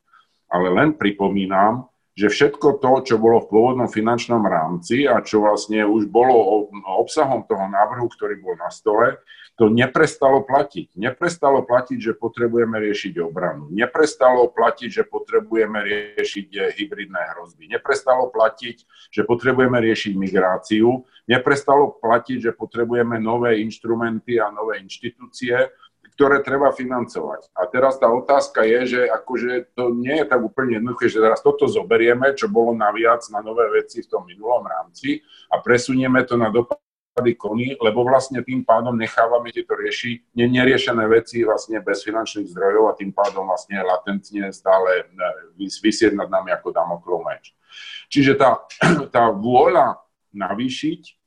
Ale len pripomínam, že všetko to, čo bolo v pôvodnom finančnom rámci a čo vlastne už bolo obsahom toho návrhu, ktorý bol na stole, to neprestalo platiť. Neprestalo platiť, že potrebujeme riešiť obranu. Neprestalo platiť, že potrebujeme riešiť eh, hybridné hrozby. Neprestalo platiť, že potrebujeme riešiť migráciu. Neprestalo platiť, že potrebujeme nové inštrumenty a nové inštitúcie ktoré treba financovať. A teraz tá otázka je, že akože to nie je tak úplne jednoduché, že teraz toto zoberieme, čo bolo naviac na nové veci v tom minulom rámci a presunieme to na dopady kony, lebo vlastne tým pádom nechávame tieto rieši, neriešené veci vlastne bez finančných zdrojov a tým pádom vlastne latentne stále vysieť nad nami ako damoklov. Čiže tá, tá vôľa navýšiť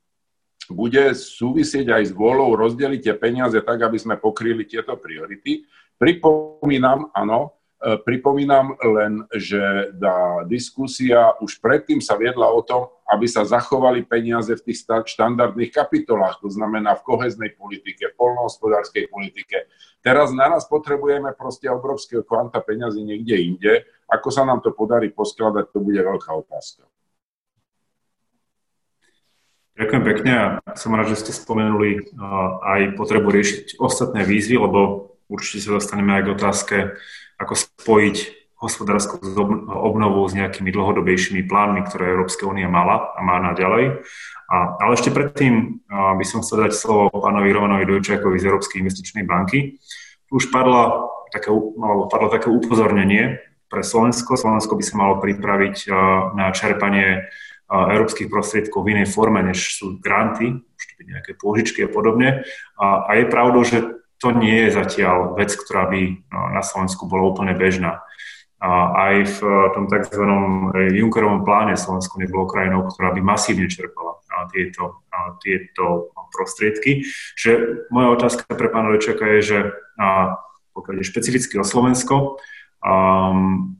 bude súvisieť aj s vôľou rozdeliť tie peniaze tak, aby sme pokryli tieto priority. Pripomínam, áno, e, pripomínam len, že tá diskusia už predtým sa viedla o tom, aby sa zachovali peniaze v tých štandardných kapitolách, to znamená v koheznej politike, v polnohospodárskej politike. Teraz naraz potrebujeme proste obrovské kvanta peniazy niekde inde. Ako sa nám to podarí poskladať, to bude veľká otázka. Ďakujem pekne a som rád, že ste spomenuli aj potrebu riešiť ostatné výzvy, lebo určite sa dostaneme aj k otázke, ako spojiť hospodárskú obnovu s nejakými dlhodobejšími plánmi, ktoré Európska únia mala a má naďalej. A, ale ešte predtým by som chcel dať slovo pánovi Romanovi Dojčákovi z Európskej investičnej banky. Už padlo také, padlo také upozornenie pre Slovensko. Slovensko by sa malo pripraviť na čerpanie európskych prostriedkov v inej forme, než sú granty, môžu byť nejaké pôžičky a podobne. A, a je pravdou, že to nie je zatiaľ vec, ktorá by na Slovensku bola úplne bežná. A aj v tom tzv. Junckerovom pláne Slovensko nebolo krajinou, ktorá by masívne čerpala tieto, tieto prostriedky. Že moja otázka pre pána Lečaka je, že pokiaľ je špecificky o Slovensko, um,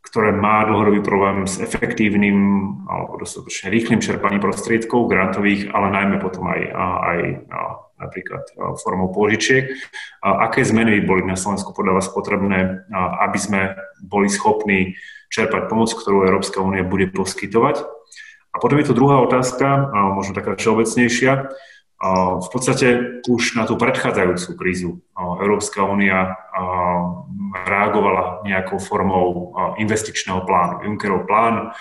ktoré má dlhodobý problém s efektívnym alebo dostatočne rýchlým čerpaním prostriedkov grantových, ale najmä potom aj, aj napríklad formou pôžičiek. Aké zmeny by boli na Slovensku podľa vás potrebné, aby sme boli schopní čerpať pomoc, ktorú Európska únia bude poskytovať? A potom je tu druhá otázka, možno taká všeobecnejšia. V podstate už na tú predchádzajúcu krízu Európska únia reagovala nejakou formou investičného plánu. Junckerov plán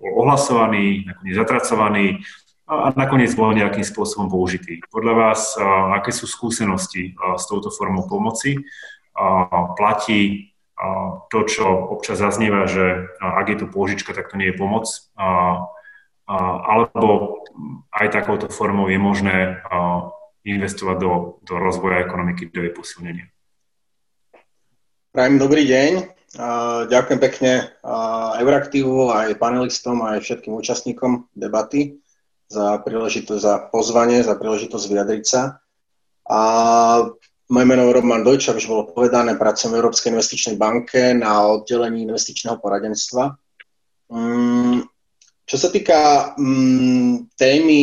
bol ohlasovaný, nakoniec zatracovaný a nakoniec bol nejakým spôsobom použitý. Podľa vás, aké sú skúsenosti s touto formou pomoci? Platí to, čo občas zaznieva, že ak je tu pôžička, tak to nie je pomoc alebo aj takouto formou je možné investovať do, do rozvoja ekonomiky, do jej posilnenia. Prajem dobrý deň. Ďakujem pekne Euraktívu, aj panelistom, aj všetkým účastníkom debaty za príležitosť, za pozvanie, za príležitosť vyjadriť sa. A moje meno je Roman Dojč, už bolo povedané, pracujem v Európskej investičnej banke na oddelení investičného poradenstva. Čo sa týka mm, témy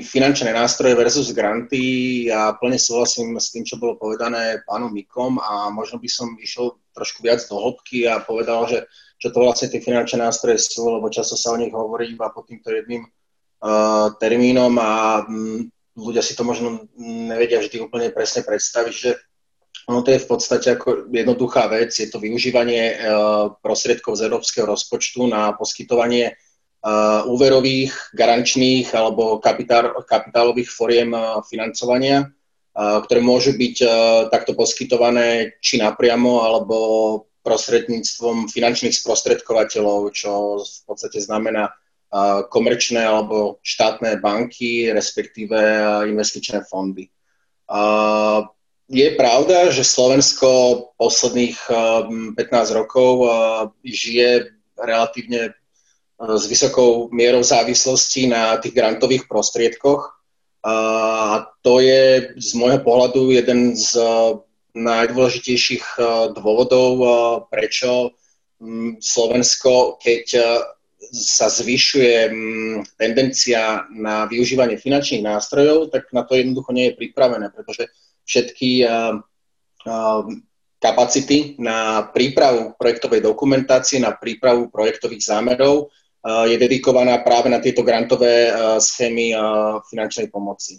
finančné nástroje versus granty, ja plne súhlasím s tým, čo bolo povedané pánom Mikom a možno by som išiel trošku viac do hĺbky a povedal, že čo to vlastne tie finančné nástroje sú, lebo často sa o nich hovorí iba pod týmto jedným uh, termínom a um, ľudia si to možno nevedia vždy úplne presne predstaviť, že ono to je v podstate ako jednoduchá vec, je to využívanie uh, prostriedkov z európskeho rozpočtu na poskytovanie Uh, úverových, garančných alebo kapitál, kapitálových foriem uh, financovania, uh, ktoré môžu byť takto poskytované či napriamo alebo prostredníctvom finančných sprostredkovateľov, čo v podstate znamená komerčné alebo štátne banky, respektíve investičné fondy. Je pravda, že Slovensko posledných 15 rokov žije relatívne s vysokou mierou závislosti na tých grantových prostriedkoch. A to je z môjho pohľadu jeden z najdôležitejších dôvodov, prečo mm, Slovensko, keď sa zvyšuje mm, tendencia na využívanie finančných nástrojov, tak na to jednoducho nie je pripravené, pretože všetky kapacity na prípravu projektovej dokumentácie, na prípravu projektových zámerov je dedikovaná práve na tieto grantové schémy finančnej pomoci.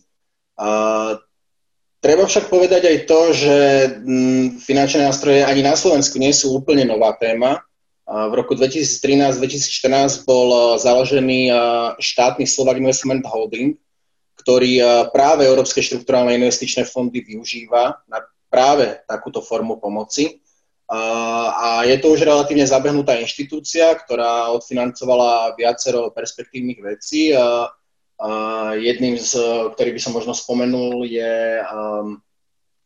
Treba však povedať aj to, že finančné nástroje ani na Slovensku nie sú úplne nová téma. V roku 2013-2014 bol založený štátny Slovak Investment Holding, ktorý práve Európske štruktúrálne investičné fondy využíva na práve takúto formu pomoci. A je to už relatívne zabehnutá inštitúcia, ktorá odfinancovala viacero perspektívnych vecí. Jedným z, ktorý by som možno spomenul, je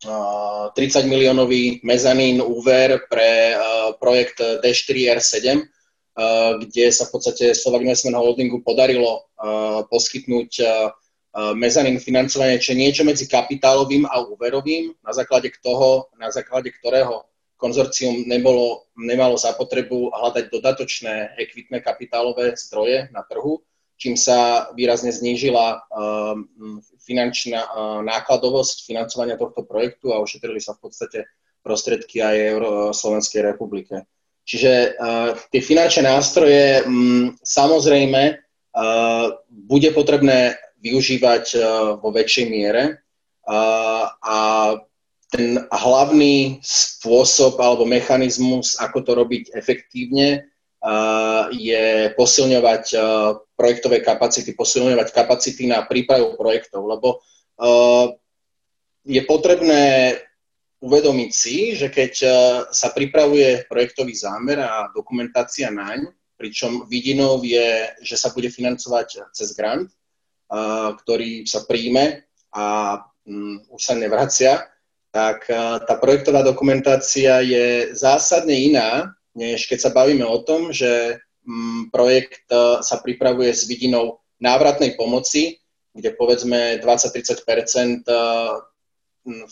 30 miliónový mezanín úver pre projekt D4R7, kde sa v podstate Slovak Investment Holdingu podarilo poskytnúť mezanín financovania, čo niečo medzi kapitálovým a úverovým, na základe, toho, na základe ktorého konzorcium nebolo, nemalo za potrebu hľadať dodatočné ekvitné kapitálové zdroje na trhu, čím sa výrazne znížila um, finančná uh, nákladovosť financovania tohto projektu a ošetrili sa v podstate prostriedky aj Euro- Slovenskej republike. Čiže uh, tie finančné nástroje um, samozrejme bude potrebné využívať vo väčšej miere a ten hlavný spôsob alebo mechanizmus, ako to robiť efektívne, je posilňovať projektové kapacity, posilňovať kapacity na prípravu projektov, lebo je potrebné uvedomiť si, že keď sa pripravuje projektový zámer a dokumentácia naň, pričom vidinou je, že sa bude financovať cez grant, ktorý sa príjme a už sa nevracia, tak eh, tá projektová dokumentácia je zásadne iná, než keď sa bavíme o tom, že mm, projekt eh, sa pripravuje s vidinou návratnej pomoci, kde povedzme 20-30 eh,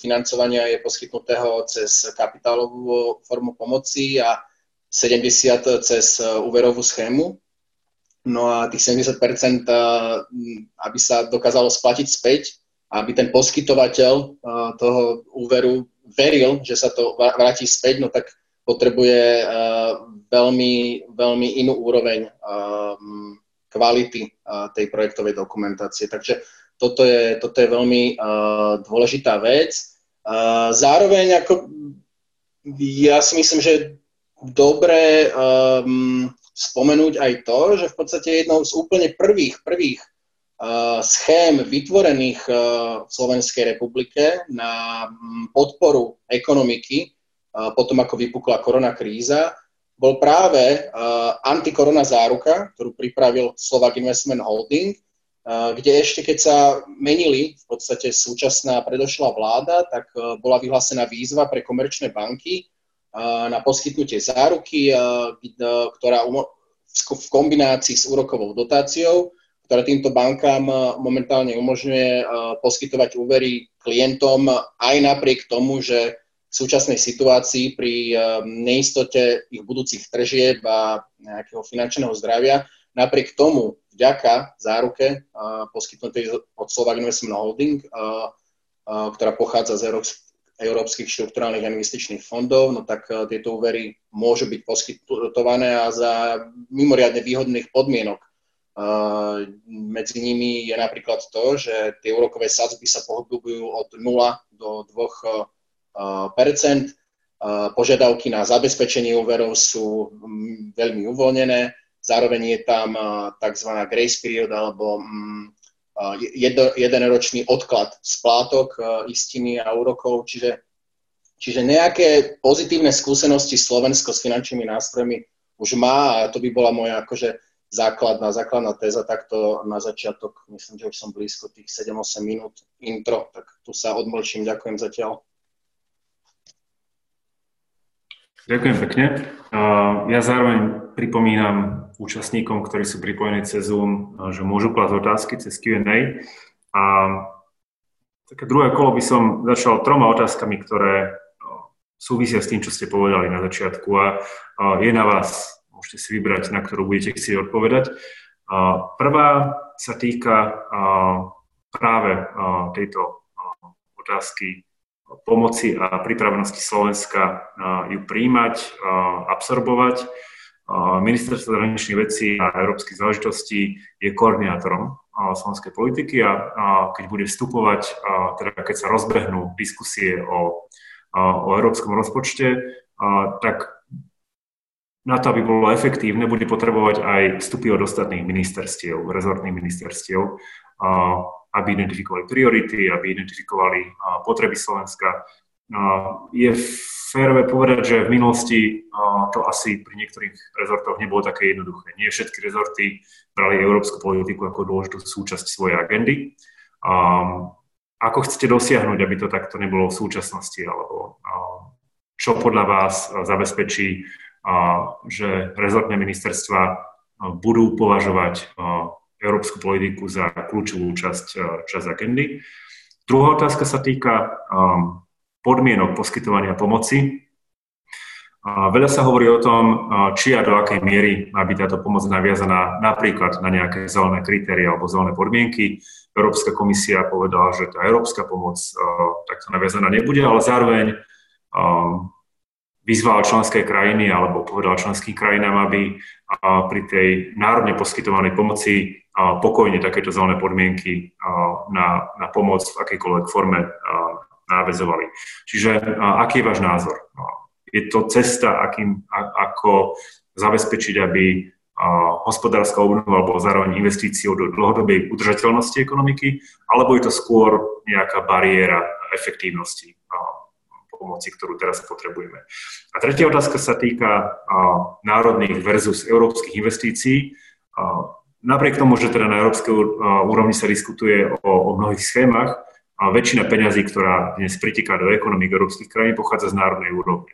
financovania je poskytnutého cez kapitálovú formu pomoci a 70 cez úverovú schému. No a tých 70 aby sa dokázalo splatiť späť, aby ten poskytovateľ toho úveru veril, že sa to vráti späť, no tak potrebuje veľmi, veľmi inú úroveň kvality tej projektovej dokumentácie. Takže toto je, toto je veľmi dôležitá vec. Zároveň ako ja si myslím, že dobre spomenúť aj to, že v podstate jednou z úplne prvých, prvých schém vytvorených uh, v Slovenskej republike na um, podporu ekonomiky uh, potom, ako vypukla koronakríza, bol práve antikorona záruka, ktorú pripravil Slovak Investment Holding, kde ešte keď sa menili v podstate súčasná predošlá vláda, tak bola vyhlásená výzva pre komerčné banky na poskytnutie záruky, ktorá v kombinácii s úrokovou dotáciou, ktorá týmto bankám momentálne umožňuje poskytovať úvery klientom aj napriek tomu, že súčasnej situácii pri eh, neistote ich budúcich tržieb a nejakého finančného zdravia. Napriek tomu, vďaka záruke eh, poskytnutej od Slovak Investment Holding, eh, ktorá pochádza z európskych štruktúrálnych investičných fondov, no tak tieto úvery môžu byť poskytované a za mimoriadne výhodných podmienok. Medzi nimi je napríklad to, že tie úrokové sadzby sa pohybujú od 0 do 2 percent. Požiadavky na zabezpečenie úverov sú mm, veľmi uvoľnené. Zároveň je tam tzv. grace period alebo mm, jedenročný odklad splátok istiny a úrokov. Čiže, čiže nejaké pozitívne skúsenosti Slovensko s finančnými nástrojmi už má a to by bola moja akože základná, základná téza takto na začiatok. Myslím, že už som blízko tých 7-8 minút intro, tak tu sa odmlčím. Ďakujem zatiaľ. Ďakujem pekne. Ja zároveň pripomínam účastníkom, ktorí sú pripojení cez Zoom, že môžu klásť otázky cez Q&A. A také druhé kolo by som začal troma otázkami, ktoré súvisia s tým, čo ste povedali na začiatku a je na vás, môžete si vybrať, na ktorú budete chcieť odpovedať. Prvá sa týka práve tejto otázky pomoci a pripravenosti Slovenska ju príjmať, absorbovať. Ministerstvo zahraničných vecí a európskych záležitostí je koordinátorom slovenskej politiky a keď bude vstupovať, teda keď sa rozbehnú diskusie o, o európskom rozpočte, tak na to, aby bolo efektívne, bude potrebovať aj vstupy od ostatných ministerstiev, rezortných ministerstiev aby identifikovali priority, aby identifikovali potreby Slovenska. Je férové povedať, že v minulosti to asi pri niektorých rezortoch nebolo také jednoduché. Nie všetky rezorty brali európsku politiku ako dôležitú súčasť svojej agendy. Ako chcete dosiahnuť, aby to takto nebolo v súčasnosti, alebo čo podľa vás zabezpečí, že rezortné ministerstva budú považovať európsku politiku za kľúčovú časť, časť agendy. Druhá otázka sa týka podmienok poskytovania pomoci. Veľa sa hovorí o tom, či a do akej miery má byť táto pomoc naviazaná napríklad na nejaké zelené kritéria alebo zelené podmienky. Európska komisia povedala, že tá európska pomoc takto naviazaná nebude, ale zároveň vyzval členské krajiny alebo povedal členským krajinám, aby pri tej národne poskytovanej pomoci pokojne takéto zelené podmienky na, na pomoc v akejkoľvek forme návezovali. Čiže aký je váš názor? Je to cesta, akým, ako zabezpečiť, aby hospodárska obnova alebo zároveň investíciou do dlhodobej udržateľnosti ekonomiky, alebo je to skôr nejaká bariéra efektívnosti pomoci, ktorú teraz potrebujeme. A tretia otázka sa týka národných versus európskych investícií. Napriek tomu, že teda na európskej úrovni sa diskutuje o, o mnohých schémach, a väčšina peňazí, ktorá dnes pritiká do ekonomik európskych krajín, pochádza z národnej úrovne.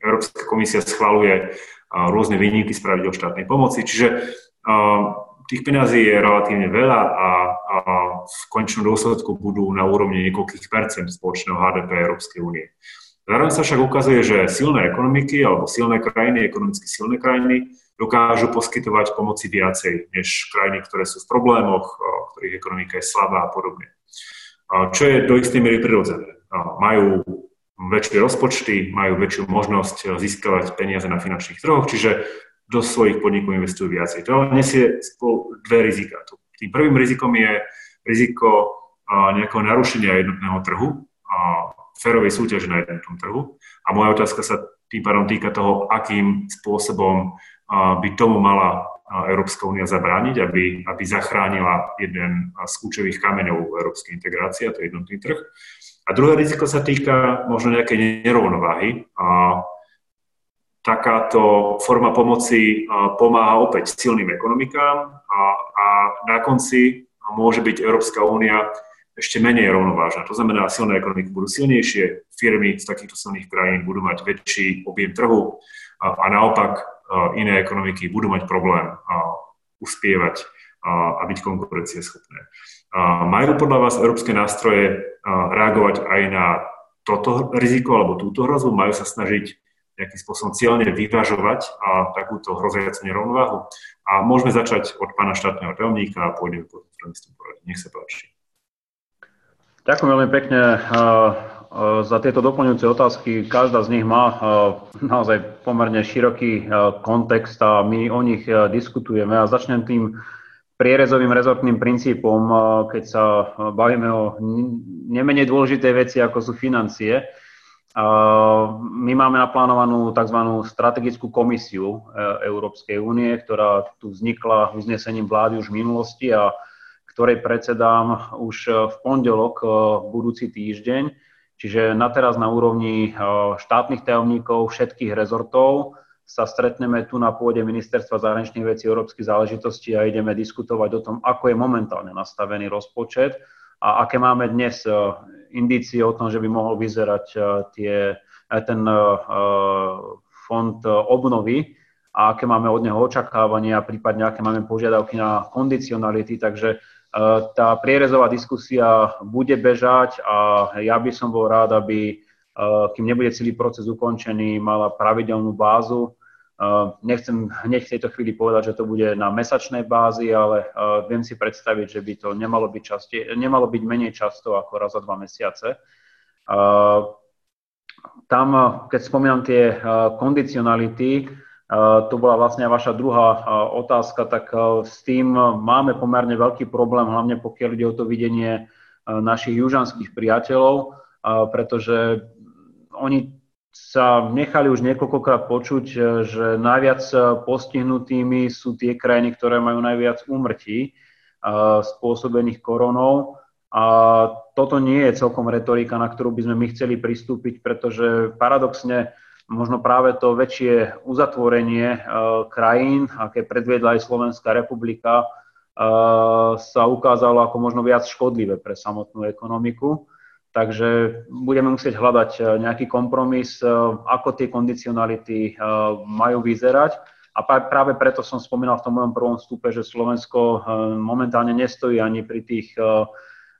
Európska komisia schvaluje rôzne výnimky z pravidel štátnej pomoci, čiže tých peňazí je relatívne veľa a, a v končnom dôsledku budú na úrovni niekoľkých percent spoločného HDP Európskej únie. Zároveň sa však ukazuje, že silné ekonomiky alebo silné krajiny, ekonomicky silné krajiny dokážu poskytovať pomoci viacej než krajiny, ktoré sú v problémoch, ktorých ekonomika je slabá a podobne. Čo je do istej miery prirodzené. Majú väčšie rozpočty, majú väčšiu možnosť získavať peniaze na finančných trhoch, čiže do svojich podnikov investujú viacej. To nesie spolu dve rizika. Tým prvým rizikom je riziko nejakého narušenia jednotného trhu, férovej súťaže na jednotnom trhu. A moja otázka sa tým pádom týka toho, akým spôsobom by tomu mala Európska únia zabrániť, aby, aby zachránila jeden z kľúčových kameňov európskej integrácie, a to je jednotný trh. A druhé riziko sa týka možno nejakej nerovnováhy. A takáto forma pomoci pomáha opäť silným ekonomikám a, a na konci môže byť Európska únia ešte menej rovnovážna. To znamená, silné ekonomiky budú silnejšie, firmy z takýchto silných krajín budú mať väčší objem trhu a, a naopak iné ekonomiky budú mať problém uspievať a byť konkurencieschopné. Majú podľa vás európske nástroje reagovať aj na toto riziko alebo túto hrozbu? Majú sa snažiť nejakým spôsobom cieľne vyvažovať a takúto hroziacu nerovnováhu? A môžeme začať od pána štátneho tajomníka a pôjdeme po tom Nech sa páči. Ďakujem veľmi pekne za tieto doplňujúce otázky. Každá z nich má naozaj pomerne široký kontext a my o nich diskutujeme. A začnem tým prierezovým rezortným princípom, keď sa bavíme o nemenej dôležité veci, ako sú financie. My máme naplánovanú tzv. strategickú komisiu Európskej únie, ktorá tu vznikla uznesením vlády už v minulosti a ktorej predsedám už e, v pondelok e, budúci týždeň. Čiže na teraz na úrovni e, štátnych tajomníkov všetkých rezortov sa stretneme tu na pôde Ministerstva zahraničných vecí európskych záležitostí a ideme diskutovať o tom, ako je momentálne nastavený rozpočet a aké máme dnes indície o tom, že by mohol vyzerať tie, ten fond obnovy a aké máme od neho očakávania, prípadne aké máme požiadavky na kondicionality. Takže tá prierezová diskusia bude bežať a ja by som bol rád, aby kým nebude celý proces ukončený, mala pravidelnú bázu. Nechcem hneď v tejto chvíli povedať, že to bude na mesačnej bázi, ale viem si predstaviť, že by to nemalo byť, časti, nemalo byť menej často ako raz za dva mesiace. Tam, keď spomínam tie kondicionality, to bola vlastne vaša druhá otázka, tak s tým máme pomerne veľký problém, hlavne pokiaľ ide o to videnie našich južanských priateľov, pretože oni sa nechali už niekoľkokrát počuť, že najviac postihnutými sú tie krajiny, ktoré majú najviac úmrtí spôsobených koronou. A toto nie je celkom retorika, na ktorú by sme my chceli pristúpiť, pretože paradoxne možno práve to väčšie uzatvorenie uh, krajín, aké predviedla aj Slovenská republika, uh, sa ukázalo ako možno viac škodlivé pre samotnú ekonomiku. Takže budeme musieť hľadať uh, nejaký kompromis, ako tie kondicionality majú vyzerať. A práve preto som spomínal v tom mojom prvom vstupe, že Slovensko momentálne nestojí ani pri tých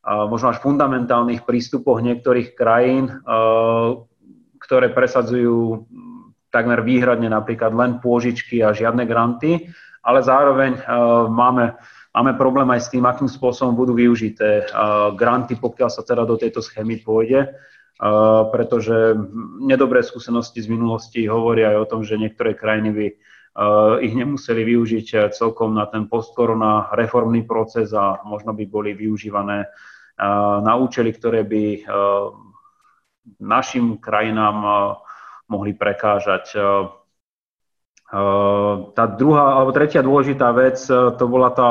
možno až fundamentálnych prístupoch niektorých krajín, ktoré presadzujú takmer výhradne napríklad len pôžičky a žiadne granty, ale zároveň uh, máme, máme problém aj s tým, akým spôsobom budú využité uh, granty, pokiaľ sa teda do tejto schémy pôjde, uh, pretože nedobré skúsenosti z minulosti hovoria aj o tom, že niektoré krajiny by ich nemuseli využiť celkom na ten postkorona reformný proces a možno by boli využívané na účely, ktoré by našim krajinám eh, mohli prekážať. Eh, eh, tá druhá alebo tretia dôležitá vec, to bola tá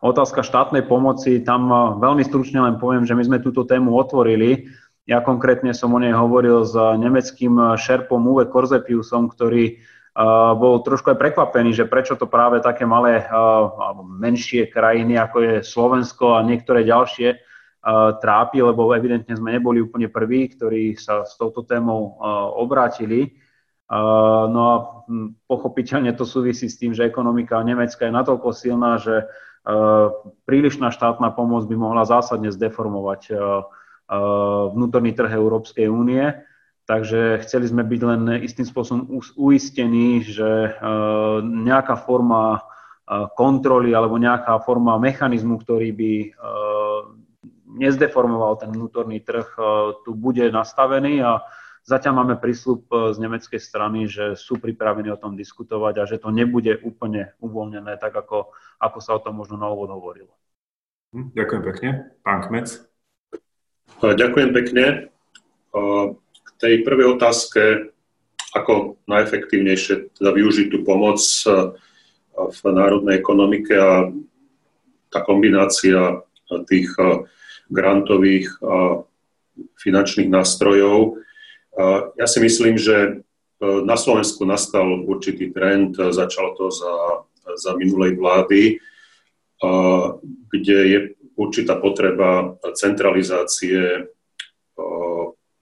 otázka štátnej pomoci. Tam veľmi stručne len poviem, že my sme túto tému otvorili. Ja konkrétne som o nej hovoril s nemeckým šerpom Uwe Korzepiusom, ktorý bol trošku aj prekvapený, že prečo to práve také malé alebo menšie krajiny, ako je Slovensko a niektoré ďalšie, trápi, lebo evidentne sme neboli úplne prví, ktorí sa s touto témou obrátili. No a hm, pochopiteľne to súvisí s tým, že ekonomika Nemecka je natoľko silná, že prílišná štátna pomoc by mohla zásadne zdeformovať vnútorný trh Európskej únie. Takže chceli sme byť len istým spôsobom uistení, že nejaká forma kontroly alebo nejaká forma mechanizmu, ktorý by nezdeformoval ten vnútorný trh, e, tu bude nastavený a zatiaľ máme prísľub e, z nemeckej strany, že sú pripravení o tom diskutovať a že to nebude úplne uvoľnené, tak ako, ako sa o tom možno na úvod hovorilo. Hm, ďakujem pekne. Pán Kmec. Ďakujem pekne. K tej prvej otázke, ako najefektívnejšie teda využiť tú pomoc v národnej ekonomike a tá kombinácia tých grantových a finančných nástrojov. Ja si myslím, že na Slovensku nastal určitý trend, začal to za, za minulej vlády, kde je určitá potreba centralizácie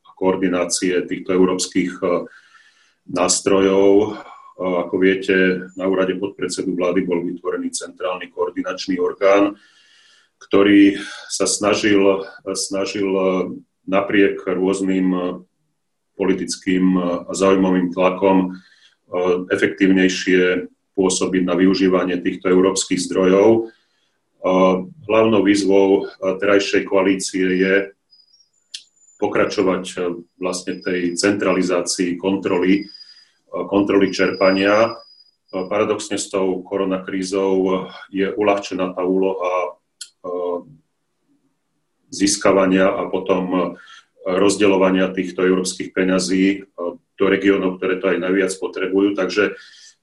a koordinácie týchto európskych nástrojov. Ako viete, na úrade podpredsedu vlády bol vytvorený centrálny koordinačný orgán, ktorý sa snažil, snažil napriek rôznym politickým a zaujímavým tlakom efektívnejšie pôsobiť na využívanie týchto európskych zdrojov Hlavnou výzvou terajšej koalície je pokračovať vlastne tej centralizácii kontroly, kontroly čerpania. Paradoxne s tou koronakrízou je uľahčená tá úloha získavania a potom rozdeľovania týchto európskych peňazí do regiónov, ktoré to aj najviac potrebujú. Takže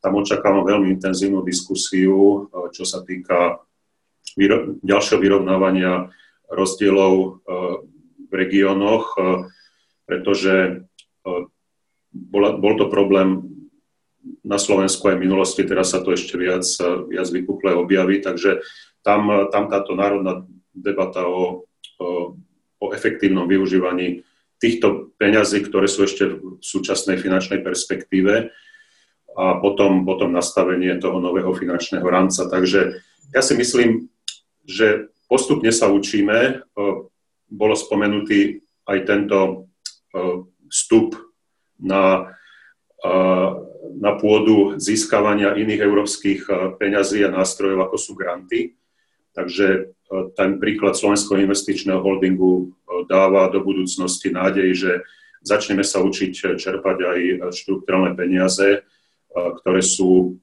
tam očakávam veľmi intenzívnu diskusiu, čo sa týka vyro- ďalšieho vyrovnávania rozdielov v regiónoch, pretože bol to problém na Slovensku aj v minulosti, teraz sa to ešte viac, viac vypuklé objaví, takže tam, tam táto národná debata o, o, o efektívnom využívaní týchto peňazí, ktoré sú ešte v súčasnej finančnej perspektíve a potom, potom nastavenie toho nového finančného rámca. Takže ja si myslím, že postupne sa učíme. E, bolo spomenutý aj tento e, vstup na, e, na pôdu získavania iných európskych peňazí a nástrojov, ako sú granty. Takže ten príklad Slovenského investičného holdingu dáva do budúcnosti nádej, že začneme sa učiť čerpať aj štruktúrne peniaze, ktoré sú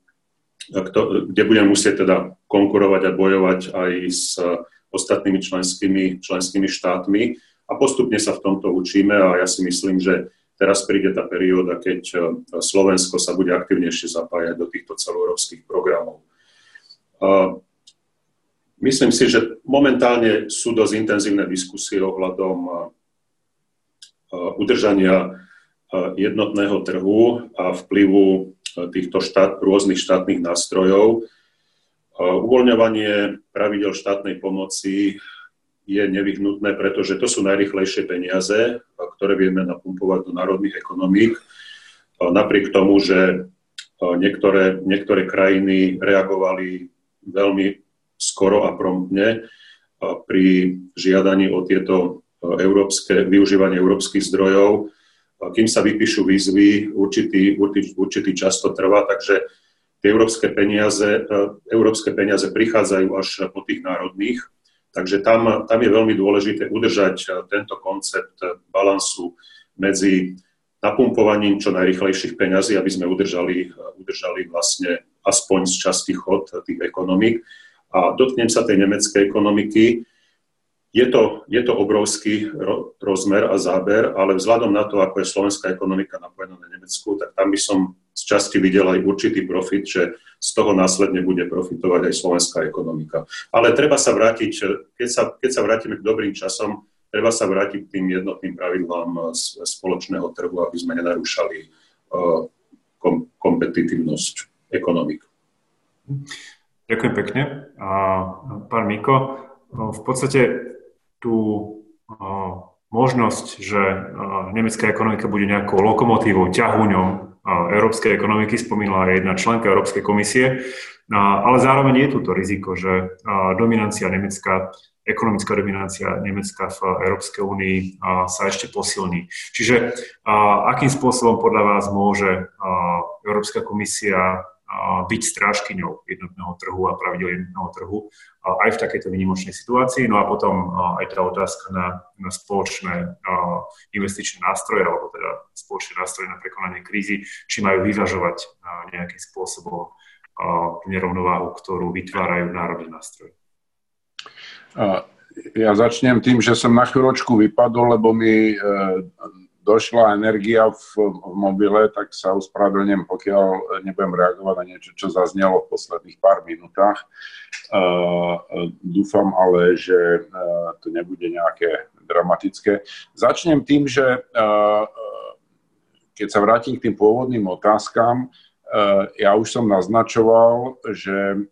kde budeme musieť teda konkurovať a bojovať aj s ostatnými členskými, členskými štátmi a postupne sa v tomto učíme a ja si myslím, že teraz príde tá perióda, keď e, Slovensko sa bude aktivnejšie zapájať do týchto celoeurópskych programov. Myslím si, že momentálne sú dosť intenzívne diskusie ohľadom e, udržania e, jednotného trhu a vplyvu týchto štát, rôznych štátnych nástrojov. Uvoľňovanie pravidel štátnej pomoci je nevyhnutné, pretože to sú najrychlejšie peniaze, ktoré vieme napumpovať do národných ekonomík. Napriek tomu, že niektoré, niektoré krajiny reagovali veľmi skoro a promptne pri žiadaní o tieto európske, využívanie európskych zdrojov, kým sa vypíšu výzvy, určitý, určitý, určitý čas to trvá, takže tie európske peniaze, e, európske peniaze prichádzajú až po tých národných, takže tam, tam je veľmi dôležité udržať e, tento koncept balansu medzi napumpovaním čo najrychlejších peňazí, aby sme udržali, e, udržali vlastne aspoň z časti chod tých ekonomík. A dotknem sa tej nemeckej ekonomiky. Je to, je to obrovský rozmer a záber, ale vzhľadom na to, ako je slovenská ekonomika napojená na Nemecku, tak tam by som z časti videl aj určitý profit, že z toho následne bude profitovať aj slovenská ekonomika. Ale treba sa vrátiť, keď sa, keď sa vrátime k dobrým časom, treba sa vrátiť k tým jednotným pravidlám spoločného trhu, aby sme nenarúšali uh, kom, kompetitívnosť ekonomik. Ďakujem pekne. Pán Miko, v podstate tú možnosť, že nemecká ekonomika bude nejakou lokomotívou, ťahuňom európskej ekonomiky, spomínala aj jedna členka Európskej komisie, ale zároveň je tu to riziko, že dominancia Nemecka, ekonomická dominancia Nemecka v Európskej únii sa ešte posilní. Čiže akým spôsobom podľa vás môže Európska komisia byť strážkyňou jednotného trhu a pravidel jednotného trhu aj v takejto výnimočnej situácii. No a potom aj tá otázka na, na spoločné investičné nástroje, alebo teda spoločné nástroje na prekonanie krízy, či majú vyvažovať nejakým spôsobom nerovnováhu, ktorú vytvárajú národné nástroje. Ja začnem tým, že som na chvíľočku vypadol, lebo mi došla energia v, v mobile, tak sa uspravedlňujem, pokiaľ nebudem reagovať na niečo, čo zaznelo v posledných pár minútach. Uh, dúfam ale, že uh, to nebude nejaké dramatické. Začnem tým, že uh, keď sa vrátim k tým pôvodným otázkam, ja už som naznačoval, že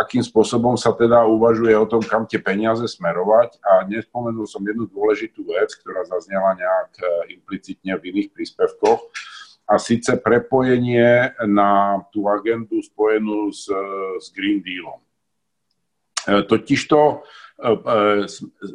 akým spôsobom sa teda uvažuje o tom, kam tie peniaze smerovať a nespomenul som jednu dôležitú vec, ktorá zaznela nejak e, implicitne v iných príspevkoch a síce prepojenie na tú agendu spojenú s, s Green Dealom. E, totižto e,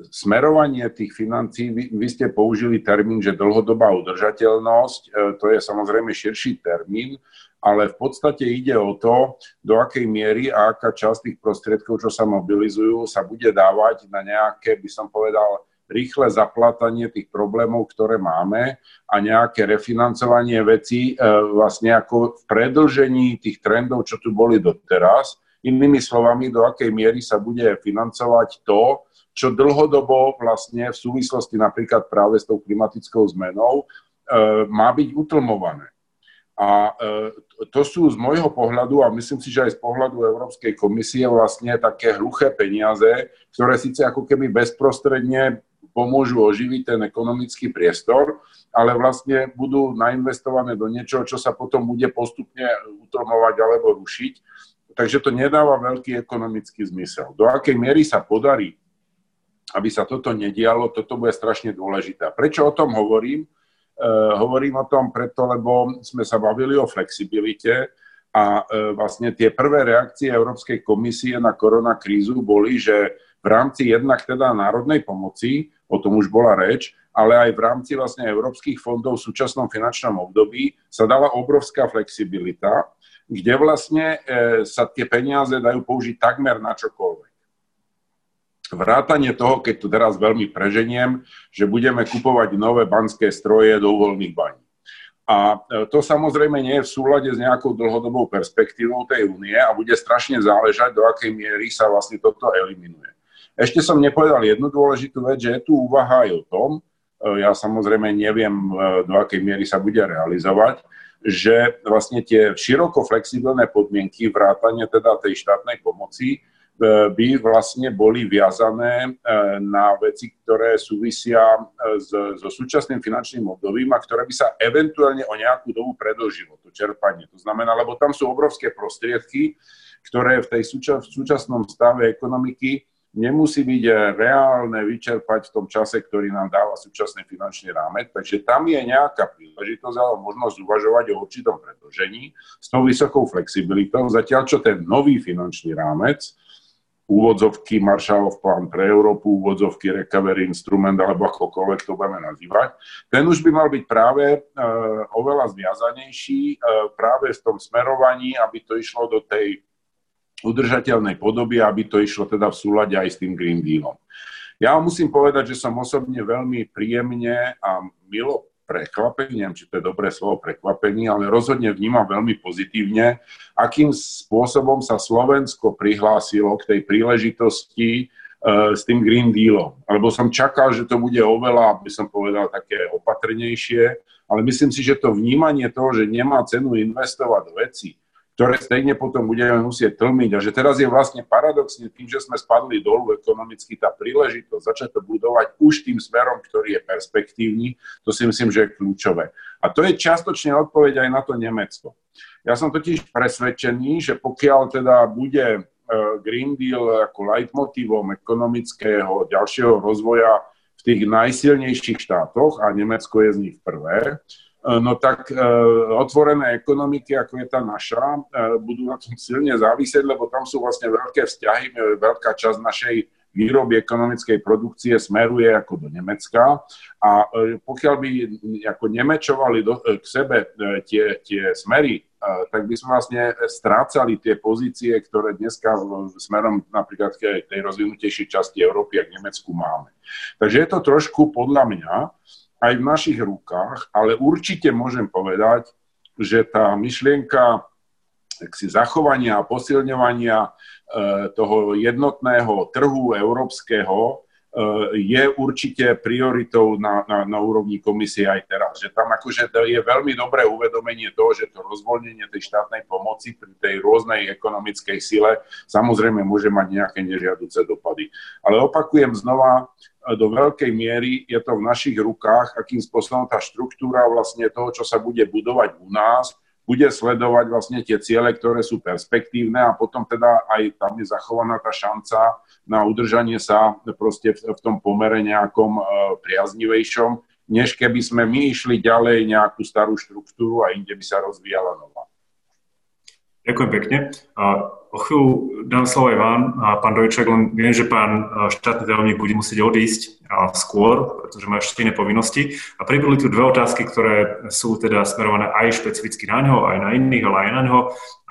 smerovanie tých financí, vy, vy ste použili termín, že dlhodobá udržateľnosť, to je samozrejme širší termín, ale v podstate ide o to, do akej miery a aká časť tých prostriedkov, čo sa mobilizujú, sa bude dávať na nejaké, by som povedal, rýchle zaplatanie tých problémov, ktoré máme a nejaké refinancovanie vecí e, vlastne ako v predlžení tých trendov, čo tu boli doteraz. Inými slovami, do akej miery sa bude financovať to, čo dlhodobo vlastne v súvislosti napríklad práve s tou klimatickou zmenou e, má byť utlmované. A e, to sú z môjho pohľadu, a myslím si, že aj z pohľadu Európskej komisie, vlastne také hluché peniaze, ktoré síce ako keby bezprostredne pomôžu oživiť ten ekonomický priestor, ale vlastne budú nainvestované do niečoho, čo sa potom bude postupne utlmovať alebo rušiť. Takže to nedáva veľký ekonomický zmysel. Do akej miery sa podarí, aby sa toto nedialo, toto bude strašne dôležité. Prečo o tom hovorím? Eh, hovorím o tom preto, lebo sme sa bavili o flexibilite a eh, vlastne tie prvé reakcie Európskej komisie na koronakrízu boli, že v rámci jednak teda národnej pomoci, o tom už bola reč, ale aj v rámci vlastne európskych fondov v súčasnom finančnom období sa dala obrovská flexibilita, kde vlastne eh, sa tie peniaze dajú použiť takmer na čokoľvek. Vrátanie toho, keď tu teraz veľmi preženiem, že budeme kupovať nové banské stroje do uvoľných baní. A e, to samozrejme nie je v súlade s nejakou dlhodobou perspektívou tej únie a bude strašne záležať, do akej miery sa vlastne toto eliminuje. Ešte som nepovedal jednu dôležitú vec, že je tu úvaha aj o tom, e, ja samozrejme neviem, e, do akej miery sa bude realizovať, že vlastne tie široko flexibilné podmienky, vrátanie teda tej štátnej pomoci, E, by vlastne boli viazané e, na veci, ktoré súvisia e, so súčasným finančným obdobím a ktoré by sa eventuálne o nejakú dobu predlžilo, to čerpanie. To znamená, lebo tam sú obrovské prostriedky, ktoré v tej v súčasnom stave ekonomiky nemusí byť reálne vyčerpať v tom čase, ktorý nám dáva súčasný finančný rámec. Takže tam je nejaká príležitosť alebo možnosť uvažovať o určitom predlžení s tou vysokou flexibilitou, zatiaľ čo ten nový finančný rámec úvodzovky Marshallov plán pre Európu, úvodzovky recovery instrument, alebo akokoľvek to budeme nazývať, ten už by mal byť práve e, oveľa zviazanejší e, práve v tom smerovaní, aby to išlo do tej udržateľnej podoby, aby to išlo teda v súlade aj s tým Green Dealom. Ja musím povedať, že som osobne veľmi príjemne a milo prekvapený, neviem, či to je dobré slovo prekvapení, ale rozhodne vnímam veľmi pozitívne, akým spôsobom sa Slovensko prihlásilo k tej príležitosti e, s tým Green Dealom. Lebo som čakal, že to bude oveľa, by som povedal, také opatrnejšie, ale myslím si, že to vnímanie toho, že nemá cenu investovať do veci, ktoré stejne potom budeme musieť tlmiť. A že teraz je vlastne paradoxne tým, že sme spadli dolu ekonomicky, tá príležitosť začať to budovať už tým smerom, ktorý je perspektívny, to si myslím, že je kľúčové. A to je čiastočne odpoveď aj na to Nemecko. Ja som totiž presvedčený, že pokiaľ teda bude e, Green Deal ako leitmotívom ekonomického ďalšieho rozvoja v tých najsilnejších štátoch, a Nemecko je z nich prvé, no tak e, otvorené ekonomiky, ako je tá naša, e, budú na tom silne závisieť, lebo tam sú vlastne veľké vzťahy, veľká časť našej výroby ekonomickej produkcie smeruje ako do Nemecka a pokiaľ by ako nemečovali do, k sebe tie, tie smery, tak by sme vlastne strácali tie pozície, ktoré dneska smerom napríklad k tej rozvinutejšej časti Európy a k Nemecku máme. Takže je to trošku podľa mňa aj v našich rukách, ale určite môžem povedať, že tá myšlienka si zachovania a posilňovania toho jednotného trhu európskeho je určite prioritou na, na, na úrovni komisie aj teraz. Že tam akože je veľmi dobré uvedomenie toho, že to rozvoľnenie tej štátnej pomoci pri tej rôznej ekonomickej sile samozrejme môže mať nejaké nežiaduce dopady. Ale opakujem znova, do veľkej miery je to v našich rukách, akým spôsobom tá štruktúra vlastne toho, čo sa bude budovať u nás, bude sledovať vlastne tie ciele, ktoré sú perspektívne a potom teda aj tam je zachovaná tá šanca na udržanie sa proste v, tom pomere nejakom uh, priaznivejšom, než keby sme my išli ďalej nejakú starú štruktúru a inde by sa rozvíjala nová. Ďakujem pekne. O chvíľu dám slovo aj vám, pán Dojčak, len viem, že pán štátny tajomník bude musieť odísť skôr, pretože má ešte iné povinnosti. A pribudli tu dve otázky, ktoré sú teda smerované aj špecificky na ňo, aj na iných, ale aj na ňo.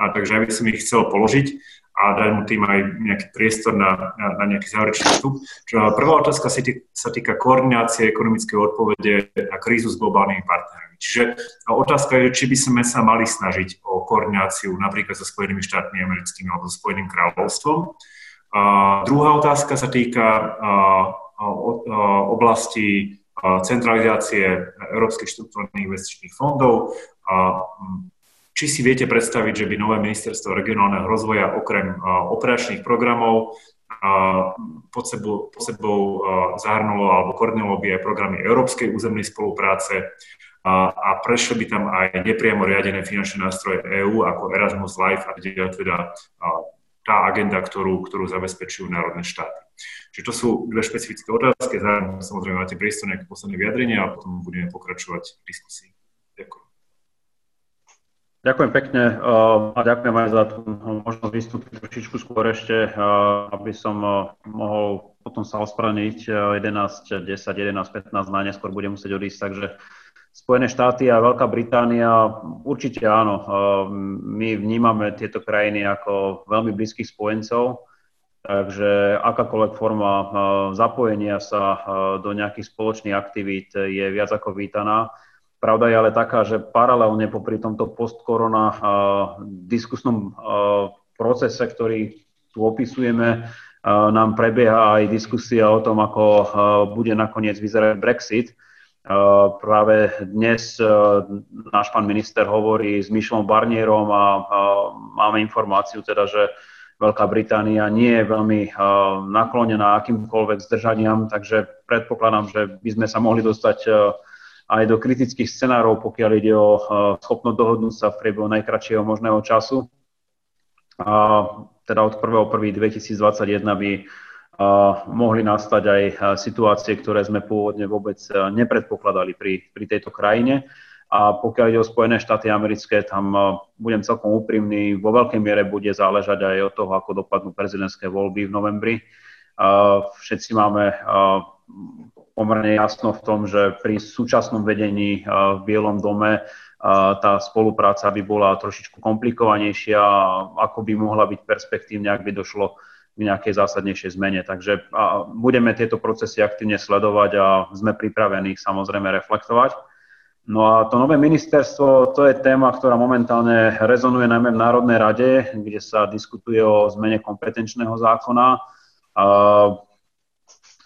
A takže aj by som ich chcel položiť a dať mu tým aj nejaký priestor na, na, na nejaký záverečný vstup. Prvá otázka sa týka koordinácie ekonomickej odpovede na krízu s globálnymi partnermi. Čiže otázka je, či by sme sa mali snažiť o koordináciu napríklad so Spojenými štátmi americkými alebo so Spojeným kráľovstvom. A druhá otázka sa týka oblasti centralizácie európskych štruktúrnych investičných fondov. Či si viete predstaviť, že by nové ministerstvo regionálneho rozvoja okrem operačných programov pod sebou, pod sebou zahrnulo alebo koordinovalo by aj programy európskej územnej spolupráce a, a prešli by tam aj nepriamo riadené finančné nástroje EÚ ako Erasmus Life a kde teda tá agenda, ktorú, ktorú zabezpečujú národné štáty. Čiže to sú dve špecifické otázky, zároveň samozrejme máte priestor nejaké posledné vyjadrenia a potom budeme pokračovať v diskusii. Ďakujem. Ďakujem pekne a ďakujem aj za tú možnosť vystúpiť trošičku skôr ešte, aby som mohol potom sa ospraniť 11, 10, 11, 15 na neskôr budem musieť odísť, takže Spojené štáty a Veľká Británia, určite áno, my vnímame tieto krajiny ako veľmi blízkych spojencov, takže akákoľvek forma zapojenia sa do nejakých spoločných aktivít je viac ako vítaná. Pravda je ale taká, že paralelne popri tomto postkorona uh, diskusnom uh, procese, ktorý tu opisujeme, uh, nám prebieha aj diskusia o tom, ako uh, bude nakoniec vyzerať Brexit. Uh, práve dnes uh, náš pán minister hovorí s Michelom Barnierom a máme informáciu teda, že Veľká Británia nie je veľmi naklonená akýmkoľvek zdržaniam, takže predpokladám, že by sme sa mohli dostať aj do kritických scenárov, pokiaľ ide o schopnosť dohodnúť sa v priebehu najkračšieho možného času. A teda od 1.1.2021 by mohli nastať aj situácie, ktoré sme pôvodne vôbec nepredpokladali pri, pri tejto krajine. A pokiaľ ide o Spojené štáty americké, tam budem celkom úprimný, vo veľkej miere bude záležať aj od toho, ako dopadnú prezidentské voľby v novembri. Všetci máme pomerne jasno v tom, že pri súčasnom vedení v Bielom dome tá spolupráca by bola trošičku komplikovanejšia, ako by mohla byť perspektívne, ak by došlo k nejakej zásadnejšej zmene. Takže budeme tieto procesy aktívne sledovať a sme pripravení ich samozrejme reflektovať. No a to nové ministerstvo, to je téma, ktorá momentálne rezonuje najmä v Národnej rade, kde sa diskutuje o zmene kompetenčného zákona.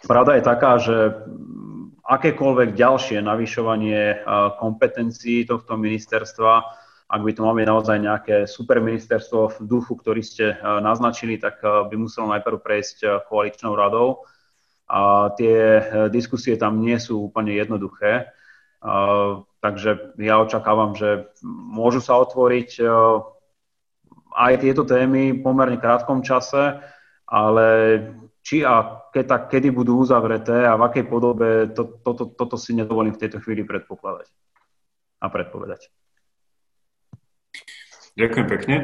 Pravda je taká, že akékoľvek ďalšie navyšovanie kompetencií tohto ministerstva, ak by to malo naozaj nejaké super ministerstvo v duchu, ktorý ste naznačili, tak by muselo najprv prejsť koaličnou radou. A tie diskusie tam nie sú úplne jednoduché. Takže ja očakávam, že môžu sa otvoriť aj tieto témy v pomerne krátkom čase, ale či a keď, tak kedy budú uzavreté a v akej podobe, to, to, to, toto si nedovolím v tejto chvíli predpokladať a predpovedať. Ďakujem pekne.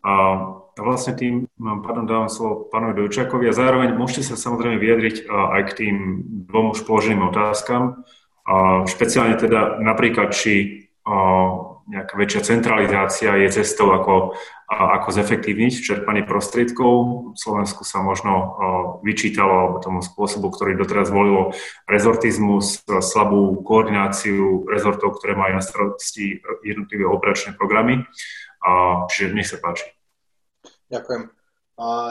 A vlastne tým pádom dávam slovo pánovi Dojčakovi a zároveň môžete sa samozrejme vyjadriť aj k tým dvom už položeným otázkam. A špeciálne teda napríklad, či nejaká väčšia centralizácia je cestou, ako, ako zefektívniť čerpanie prostriedkov. V Slovensku sa možno vyčítalo alebo tomu spôsobu, ktorý doteraz volilo rezortizmus, slabú koordináciu rezortov, ktoré majú na starosti jednotlivé operačné programy. Čiže nech sa páči. Ďakujem.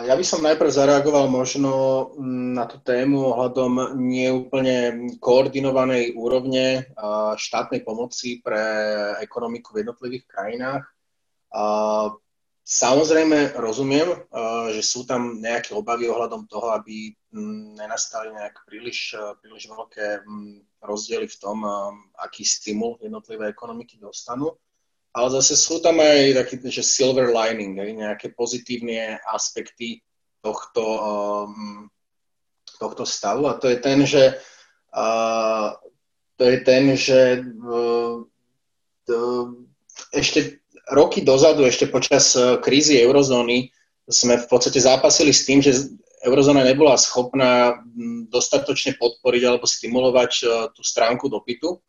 Ja by som najprv zareagoval možno mm, na tú tému ohľadom neúplne koordinovanej úrovne štátnej pomoci pre ekonomiku v jednotlivých krajinách. Samozrejme rozumiem, že sú tam nejaké obavy ohľadom toho, aby mm, nenastali nejaké príliš, príliš veľké mm, rozdiely v tom, aký stimul jednotlivé ekonomiky dostanú ale zase sú tam aj taký, že silver lining, nejaké pozitívne aspekty tohto, um, tohto stavu. A to je ten, že uh, to je ten, že uh, to, ešte roky dozadu, ešte počas uh, krízy eurozóny sme v podstate zápasili s tým, že eurozóna nebola schopná dostatočne podporiť alebo stimulovať uh, tú stránku dopytu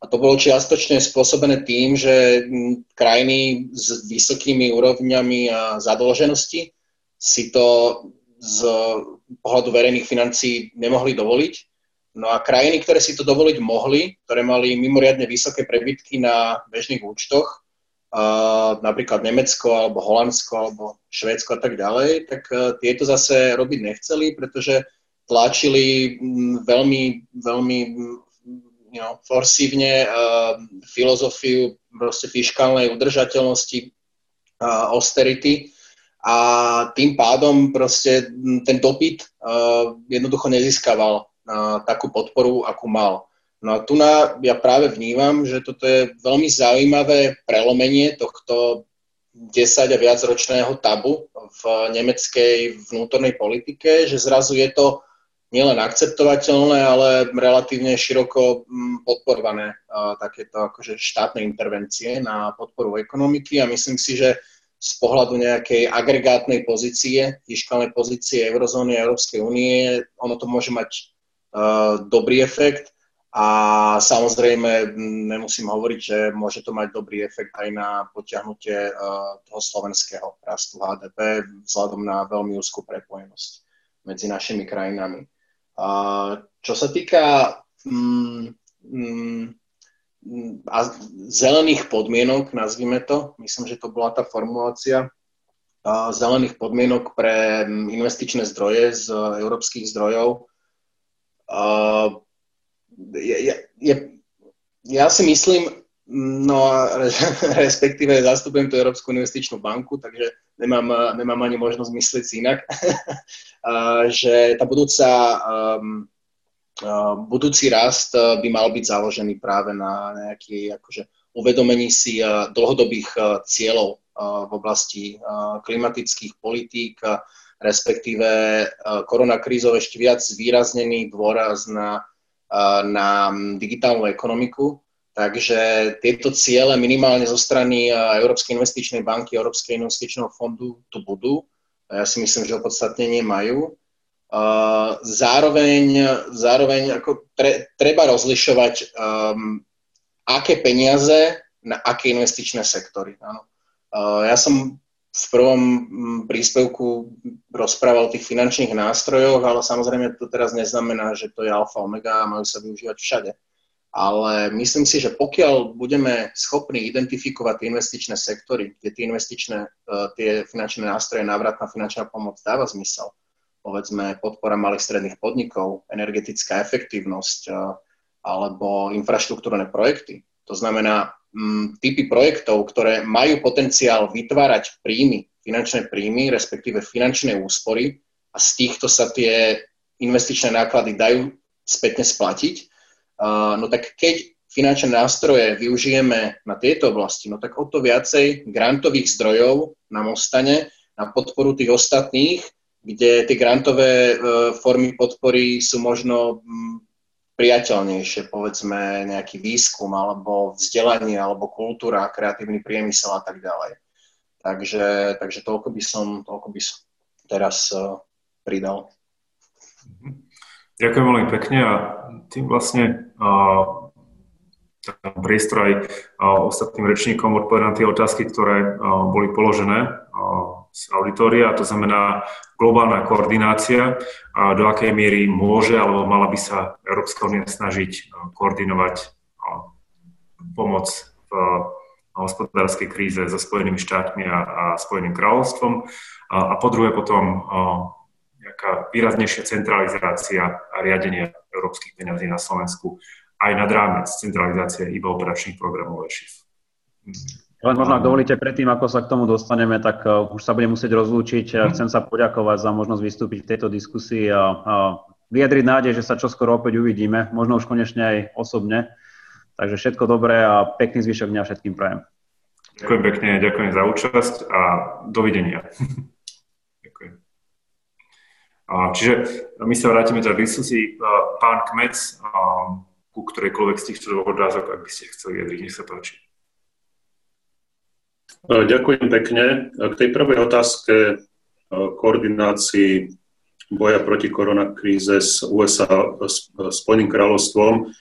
a to bolo čiastočne spôsobené tým, že krajiny s vysokými úrovňami a zadlženosti si to z pohľadu verejných financí nemohli dovoliť. No a krajiny, ktoré si to dovoliť mohli, ktoré mali mimoriadne vysoké prebytky na bežných účtoch, napríklad Nemecko, alebo Holandsko, alebo Švédsko a tak ďalej, tak e, tieto zase robiť nechceli, pretože tlačili veľmi, veľmi you know, forsívne uh, filozofiu proste fiskálnej udržateľnosti uh, austerity a tým pádom proste ten dopyt uh, jednoducho nezískaval uh, takú podporu, akú mal. No a tu na, ja práve vnímam, že toto je veľmi zaujímavé prelomenie tohto 10 a viacročného tabu v nemeckej vnútornej politike, že zrazu je to nielen akceptovateľné, ale relatívne široko mm, podporované takéto akože štátne intervencie na podporu ekonomiky a myslím si, že z pohľadu nejakej agregátnej pozície, fiskálnej pozície eurozóny a Európskej únie, ono to môže mať uh, dobrý efekt a samozrejme nemusím hovoriť, že môže to mať dobrý efekt aj na potiahnutie uh, toho slovenského rastu HDP vzhľadom na veľmi úzkú prepojenosť medzi našimi krajinami. Čo sa týka mm, mm, a zelených podmienok, nazvime to, myslím, že to bola tá formulácia, zelených podmienok pre investičné zdroje z európskych zdrojov. A je, je, ja si myslím, no a respektíve zastupujem tú Európsku investičnú banku, takže nemám, nemám ani možnosť myslieť si inak, že tá budúca, um, budúci rast uh, by mal byť založený práve na nejaký akože, uvedomení si uh, dlhodobých uh, cieľov v oblasti klimatických politík, respektíve koronakrízov ešte viac zvýraznený dôraz na, na digitálnu ekonomiku, Takže tieto ciele minimálne zo strany Európskej investičnej banky, Európskej investičného fondu tu budú. Ja si myslím, že opodstatnenie majú. Zároveň, zároveň ako tre, treba rozlišovať, um, aké peniaze na aké investičné sektory. Áno. Ja som v prvom príspevku rozprával o tých finančných nástrojoch, ale samozrejme to teraz neznamená, že to je alfa omega a majú sa využívať všade ale myslím si, že pokiaľ budeme schopní identifikovať tie investičné sektory, kde tie investičné, e, tie finančné nástroje, návratná finančná pomoc dáva zmysel, povedzme podpora malých stredných podnikov, energetická efektívnosť e, alebo infraštruktúrne projekty. To znamená m, typy projektov, ktoré majú potenciál vytvárať príjmy, finančné príjmy, respektíve finančné úspory a z týchto sa tie investičné náklady dajú spätne splatiť, no tak keď finančné nástroje využijeme na tieto oblasti, no tak o to viacej grantových zdrojov nám ostane na podporu tých ostatných, kde tie grantové e, formy podpory sú možno priateľnejšie, povedzme nejaký výskum alebo vzdelanie alebo kultúra, kreatívny priemysel a tak ďalej. Takže, takže toľko, by som, toľko by som teraz uh, pridal. Ďakujem veľmi pekne a tým vlastne priestor aj ostatným rečníkom odpovedať na tie otázky, ktoré boli položené z auditoria, to znamená globálna koordinácia, do akej miery môže alebo mala by sa Európska únia snažiť koordinovať pomoc v hospodárskej kríze so Spojenými štátmi a, a Spojeným kráľovstvom. A, a po druhé potom nejaká výraznejšia centralizácia a riadenie európskych peňazí na Slovensku aj nad rámec centralizácie iba operačných programov EŠIF. Len možno, ak dovolíte, predtým, ako sa k tomu dostaneme, tak uh, už sa budem musieť rozlúčiť. Uh, chcem sa poďakovať za možnosť vystúpiť v tejto diskusii a, a vyjadriť nádej, že sa čoskoro opäť uvidíme, možno už konečne aj osobne. Takže všetko dobré a pekný zvyšok dňa všetkým prajem. Ďakujem pekne, ďakujem za účasť a dovidenia. čiže my sa vrátime teda k diskusii. Pán Kmec, ku ktorejkoľvek z týchto dvoch odrázok, ak by ste chceli vyjadriť, nech sa páči. E, ďakujem pekne. K tej prvej otázke e, koordinácii boja proti koronakríze s USA, s Spojeným kráľovstvom.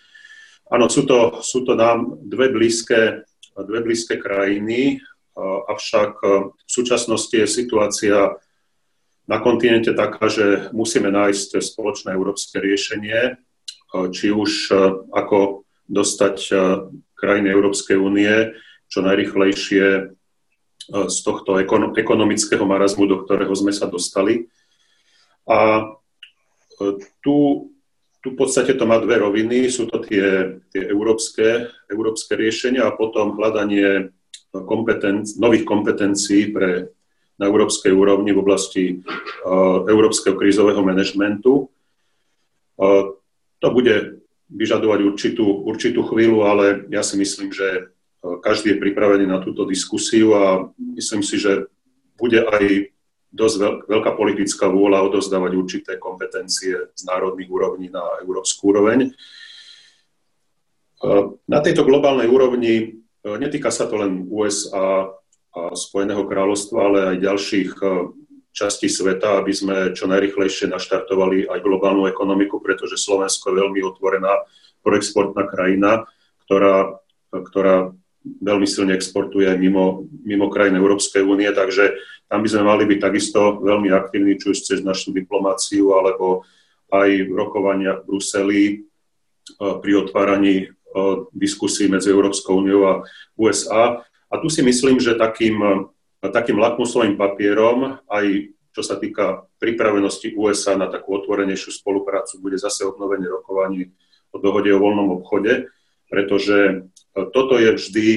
Áno, sú to, sú to nám dve blízke, dve blízke krajiny, e, avšak v súčasnosti je situácia na kontinente taká, že musíme nájsť spoločné európske riešenie, či už ako dostať krajiny Európskej únie čo najrychlejšie E, z tohto ekonomického marazmu, do ktorého sme sa dostali. A e, tu, tu v podstate to má dve roviny. Sú to tie, tie európske, európske riešenia a potom hľadanie kompetenc, nových kompetencií pre, na európskej úrovni v oblasti uh, európskeho krízového manažmentu. Uh, to bude vyžadovať určitú, určitú chvíľu, ale ja si myslím, že každý je pripravený na túto diskusiu a myslím si, že bude aj dosť veľká politická vôľa odozdávať určité kompetencie z národných úrovní na európsku úroveň. Na tejto globálnej úrovni e, netýka sa to len USA Spojeného kráľovstva, ale aj ďalších e, častí sveta, aby sme čo najrychlejšie naštartovali aj globálnu ekonomiku, pretože Slovensko je veľmi otvorená proexportná krajina, ktorá, ktorá veľmi silne exportuje mimo, mimo krajín Európskej únie, takže tam by sme mali byť takisto veľmi aktívni, či už cez našu diplomáciu, alebo aj v rokovaniach v Bruseli e, pri otváraní e, diskusí medzi Európskou úniou a USA. A tu si myslím, že takým, e, takým lakmusovým papierom, aj čo sa týka pripravenosti USA na takú otvorenejšiu spoluprácu, bude zase obnovenie rokovaní o dohode o voľnom obchode, pretože toto je vždy,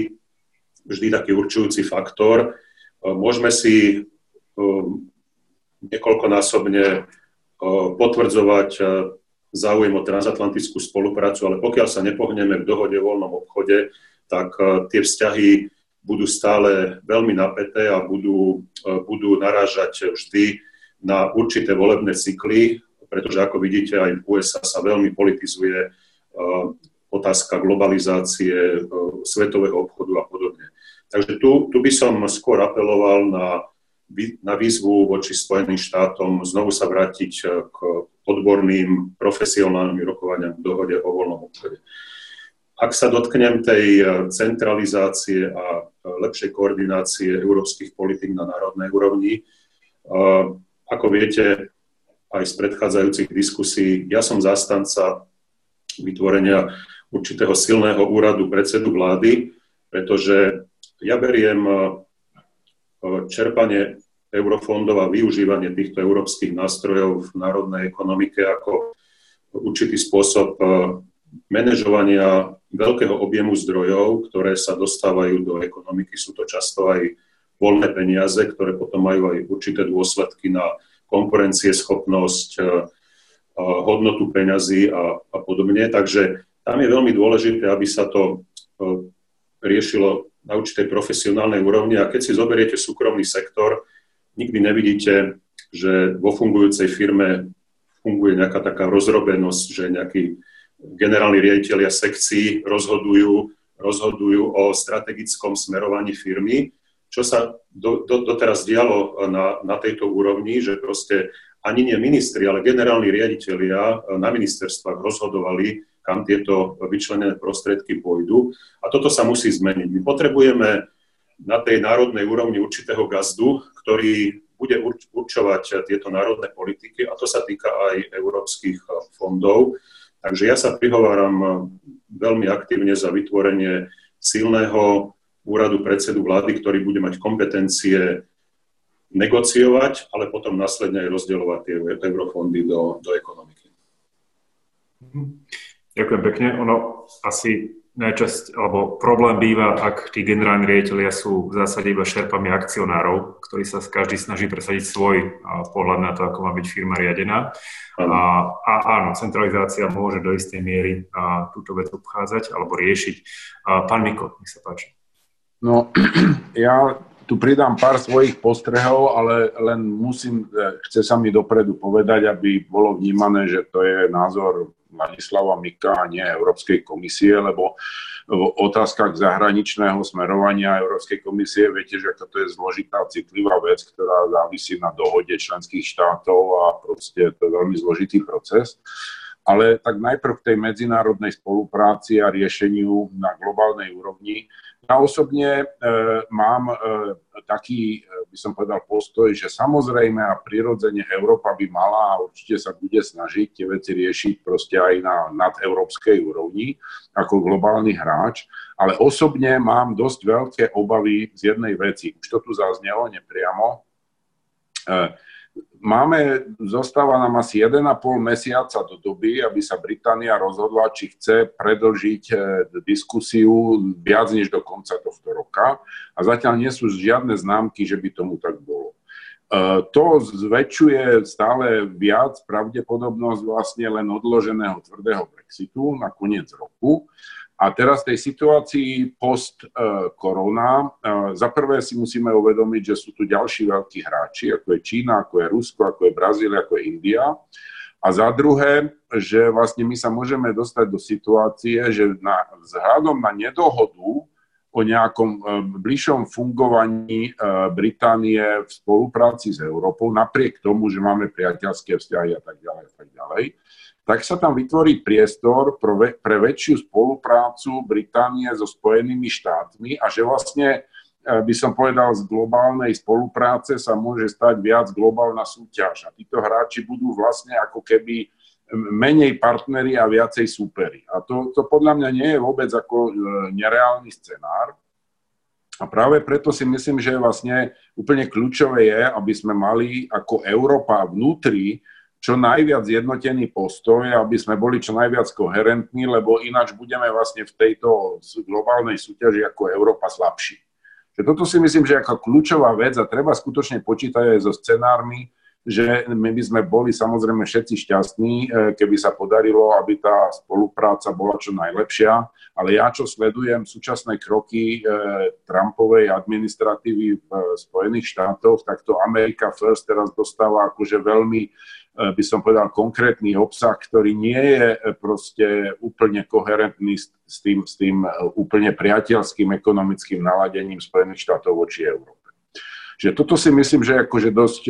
vždy taký určujúci faktor. Môžeme si um, niekoľkonásobne potvrdzovať záujem o transatlantickú spoluprácu, ale pokiaľ sa nepohneme v dohode o voľnom obchode, tak tie vzťahy budú stále veľmi napäté a budú, budú narážať vždy na určité volebné cykly, pretože ako vidíte, aj v USA sa veľmi politizuje otázka globalizácie, e, svetového obchodu a podobne. Takže tu, tu by som skôr apeloval na, na výzvu voči Spojeným štátom znovu sa vrátiť e, k odborným, profesionálnym rokovaniam v dohode o voľnom obchode. Ak sa dotknem tej e, centralizácie a lepšej koordinácie európskych politik na národnej úrovni, ako viete aj z predchádzajúcich diskusí, ja som zastanca vytvorenia určitého silného úradu predsedu vlády, pretože ja beriem e, čerpanie eurofondov a využívanie týchto európskych nástrojov v národnej ekonomike ako určitý spôsob e, manažovania veľkého objemu zdrojov, ktoré sa dostávajú do ekonomiky. Sú to často aj voľné peniaze, ktoré potom majú aj určité dôsledky na konkurencieschopnosť, e, hodnotu peňazí a, a podobne. Takže tam je veľmi dôležité, aby sa to e, riešilo na určitej profesionálnej úrovni a keď si zoberiete súkromný sektor, nikdy nevidíte, že vo fungujúcej firme funguje nejaká taká rozrobenosť, že nejakí generálni riaditeľia sekcií rozhodujú, rozhodujú o strategickom smerovaní firmy, čo sa do, do, doteraz dialo na, na tejto úrovni, že proste ani nie ministri, ale generálni riaditeľia na ministerstvách rozhodovali kam tieto vyčlenené prostriedky pôjdu. A toto sa musí zmeniť. My potrebujeme na tej národnej úrovni určitého gazdu, ktorý bude určovať tieto národné politiky a to sa týka aj európskych fondov. Takže ja sa prihováram veľmi aktívne za vytvorenie silného úradu predsedu vlády, ktorý bude mať kompetencie negociovať, ale potom následne aj rozdielovať tie eurofondy do, do ekonomiky. Ďakujem pekne. Ono asi najčasť, alebo problém býva, ak tí generálni riaditeľia sú v zásade iba šerpami akcionárov, ktorí sa každý snaží presadiť svoj pohľad na to, ako má byť firma riadená. A, a áno, centralizácia môže do istej miery a, túto vec obchádzať alebo riešiť. A, pán Miko, nech sa páči. No, ja tu pridám pár svojich postrehov, ale len musím, e, chce sa mi dopredu povedať, aby bolo vnímané, že to je názor Ladislava Mika a nie Európskej komisie, lebo v otázkach zahraničného smerovania Európskej komisie viete, že to je zložitá, citlivá vec, ktorá závisí na dohode členských štátov a proste to je veľmi zložitý proces. Ale tak najprv k tej medzinárodnej spolupráci a riešeniu na globálnej úrovni. Ja osobne e, mám e, taký, e, by som povedal, postoj, že samozrejme a prirodzene Európa by mala a určite sa bude snažiť tie veci riešiť proste aj na nadeurópskej úrovni ako globálny hráč, ale osobne mám dosť veľké obavy z jednej veci. Už to tu zaznelo nepriamo. E, máme, zostáva nám asi 1,5 mesiaca do doby, aby sa Británia rozhodla, či chce predlžiť e, diskusiu viac než do konca tohto roka. A zatiaľ nie sú žiadne známky, že by tomu tak bolo. E, to zväčšuje stále viac pravdepodobnosť vlastne len odloženého tvrdého Brexitu na koniec roku. A teraz tej situácii post-korona, za prvé si musíme uvedomiť, že sú tu ďalší veľkí hráči, ako je Čína, ako je Rusko, ako je Brazília, ako je India. A za druhé, že vlastne my sa môžeme dostať do situácie, že na, vzhľadom na nedohodu o nejakom e, bližšom fungovaní e, Británie v spolupráci s Európou, napriek tomu, že máme priateľské vzťahy a tak ďalej a tak ďalej, tak sa tam vytvorí priestor pre, väčšiu spoluprácu Británie so Spojenými štátmi a že vlastne e, by som povedal, z globálnej spolupráce sa môže stať viac globálna súťaž. A títo hráči budú vlastne ako keby menej partneri a viacej súperi. A to, to podľa mňa nie je vôbec ako e, nereálny scenár. A práve preto si myslím, že vlastne úplne kľúčové je, aby sme mali ako Európa vnútri čo najviac zjednotený postoj, aby sme boli čo najviac koherentní, lebo ináč budeme vlastne v tejto globálnej súťaži ako Európa slabší. Že toto si myslím, že ako kľúčová vec a treba skutočne počítať aj so scenármi, že my by sme boli samozrejme všetci šťastní, e, keby sa podarilo, aby tá spolupráca bola čo najlepšia, ale ja čo sledujem súčasné kroky e, Trumpovej administratívy v Spojených štátoch, tak to America First teraz dostáva akože veľmi E, by som povedal, konkrétny obsah, ktorý nie je e, proste úplne koherentný s tým, s tým e, úplne priateľským ekonomickým naladením Spojených štátov voči Európe. Čiže toto si myslím, že je akože dosť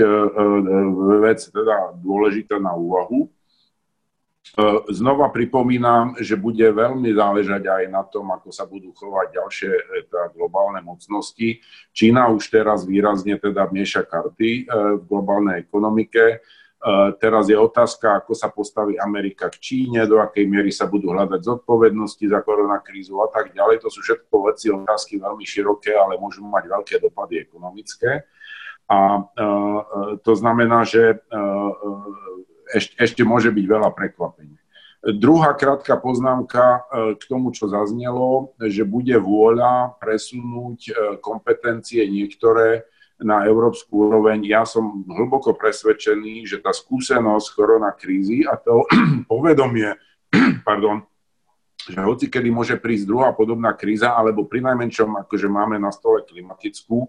vec teda dôležitá na úvahu. Znova pripomínam, že bude veľmi záležať aj na tom, ako sa budú chovať ďalšie teda globálne mocnosti. Čína už teraz výrazne teda mieša karty v globálnej ekonomike Teraz je otázka, ako sa postaví Amerika k Číne, do akej miery sa budú hľadať zodpovednosti za koronakrízu a tak ďalej. To sú všetko veci, otázky veľmi široké, ale môžu mať veľké dopady ekonomické. A to znamená, že ešte, ešte môže byť veľa prekvapení. Druhá krátka poznámka k tomu, čo zaznelo, že bude vôľa presunúť kompetencie niektoré na európsku úroveň. Ja som hlboko presvedčený, že tá skúsenosť koronakrízy a to povedomie, pardon, že hoci kedy môže prísť druhá podobná kríza, alebo pri najmenšom, akože máme na stole klimatickú,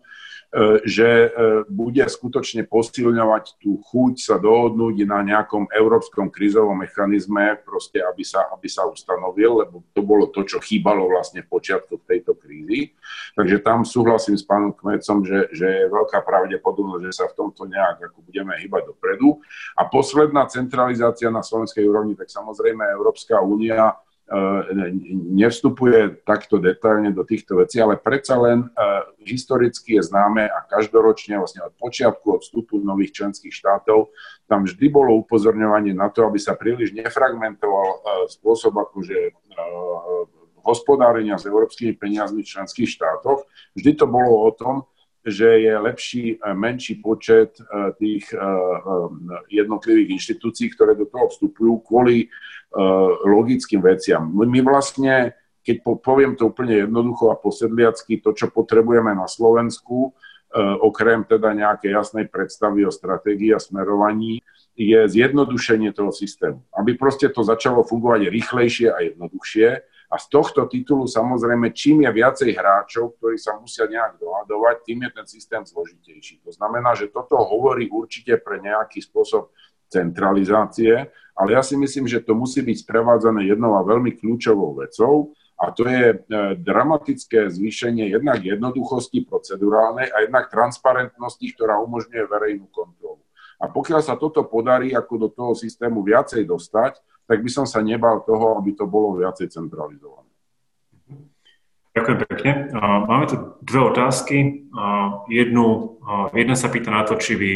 že e, bude skutočne posilňovať tú chuť sa dohodnúť na nejakom európskom krízovom mechanizme, proste aby sa, aby sa ustanovil, lebo to bolo to, čo chýbalo vlastne v počiatku tejto krízy. Takže tam súhlasím s pánom Kmecom, že, že je veľká pravdepodobnosť, že sa v tomto nejak ako budeme hýbať dopredu. A posledná centralizácia na slovenskej úrovni, tak samozrejme Európska únia E, nevstupuje takto detailne do týchto vecí, ale predsa len e, historicky je známe a každoročne vlastne od počiatku, od vstupu nových členských štátov, tam vždy bolo upozorňovanie na to, aby sa príliš nefragmentoval e, spôsob akože hospodárenia s európskymi peniazmi v členských štátoch. Vždy to bolo o tom, že je lepší, menší počet tých jednotlivých inštitúcií, ktoré do toho vstupujú kvôli logickým veciam. My vlastne, keď poviem to úplne jednoducho a posedliacky, to, čo potrebujeme na Slovensku, okrem teda nejakej jasnej predstavy o stratégii a smerovaní, je zjednodušenie toho systému. Aby proste to začalo fungovať rýchlejšie a jednoduchšie. A z tohto titulu samozrejme, čím je viacej hráčov, ktorí sa musia nejak dohadovať, tým je ten systém zložitejší. To znamená, že toto hovorí určite pre nejaký spôsob centralizácie, ale ja si myslím, že to musí byť sprevádzané jednou a veľmi kľúčovou vecou, a to je e, dramatické zvýšenie jednak jednoduchosti procedurálnej a jednak transparentnosti, ktorá umožňuje verejnú kontrolu. A pokiaľ sa toto podarí ako do toho systému viacej dostať, tak by som sa nebal toho, aby to bolo viacej centralizované. Ďakujem pekne. Máme tu dve otázky. Jednu, jedna sa pýta na to, či by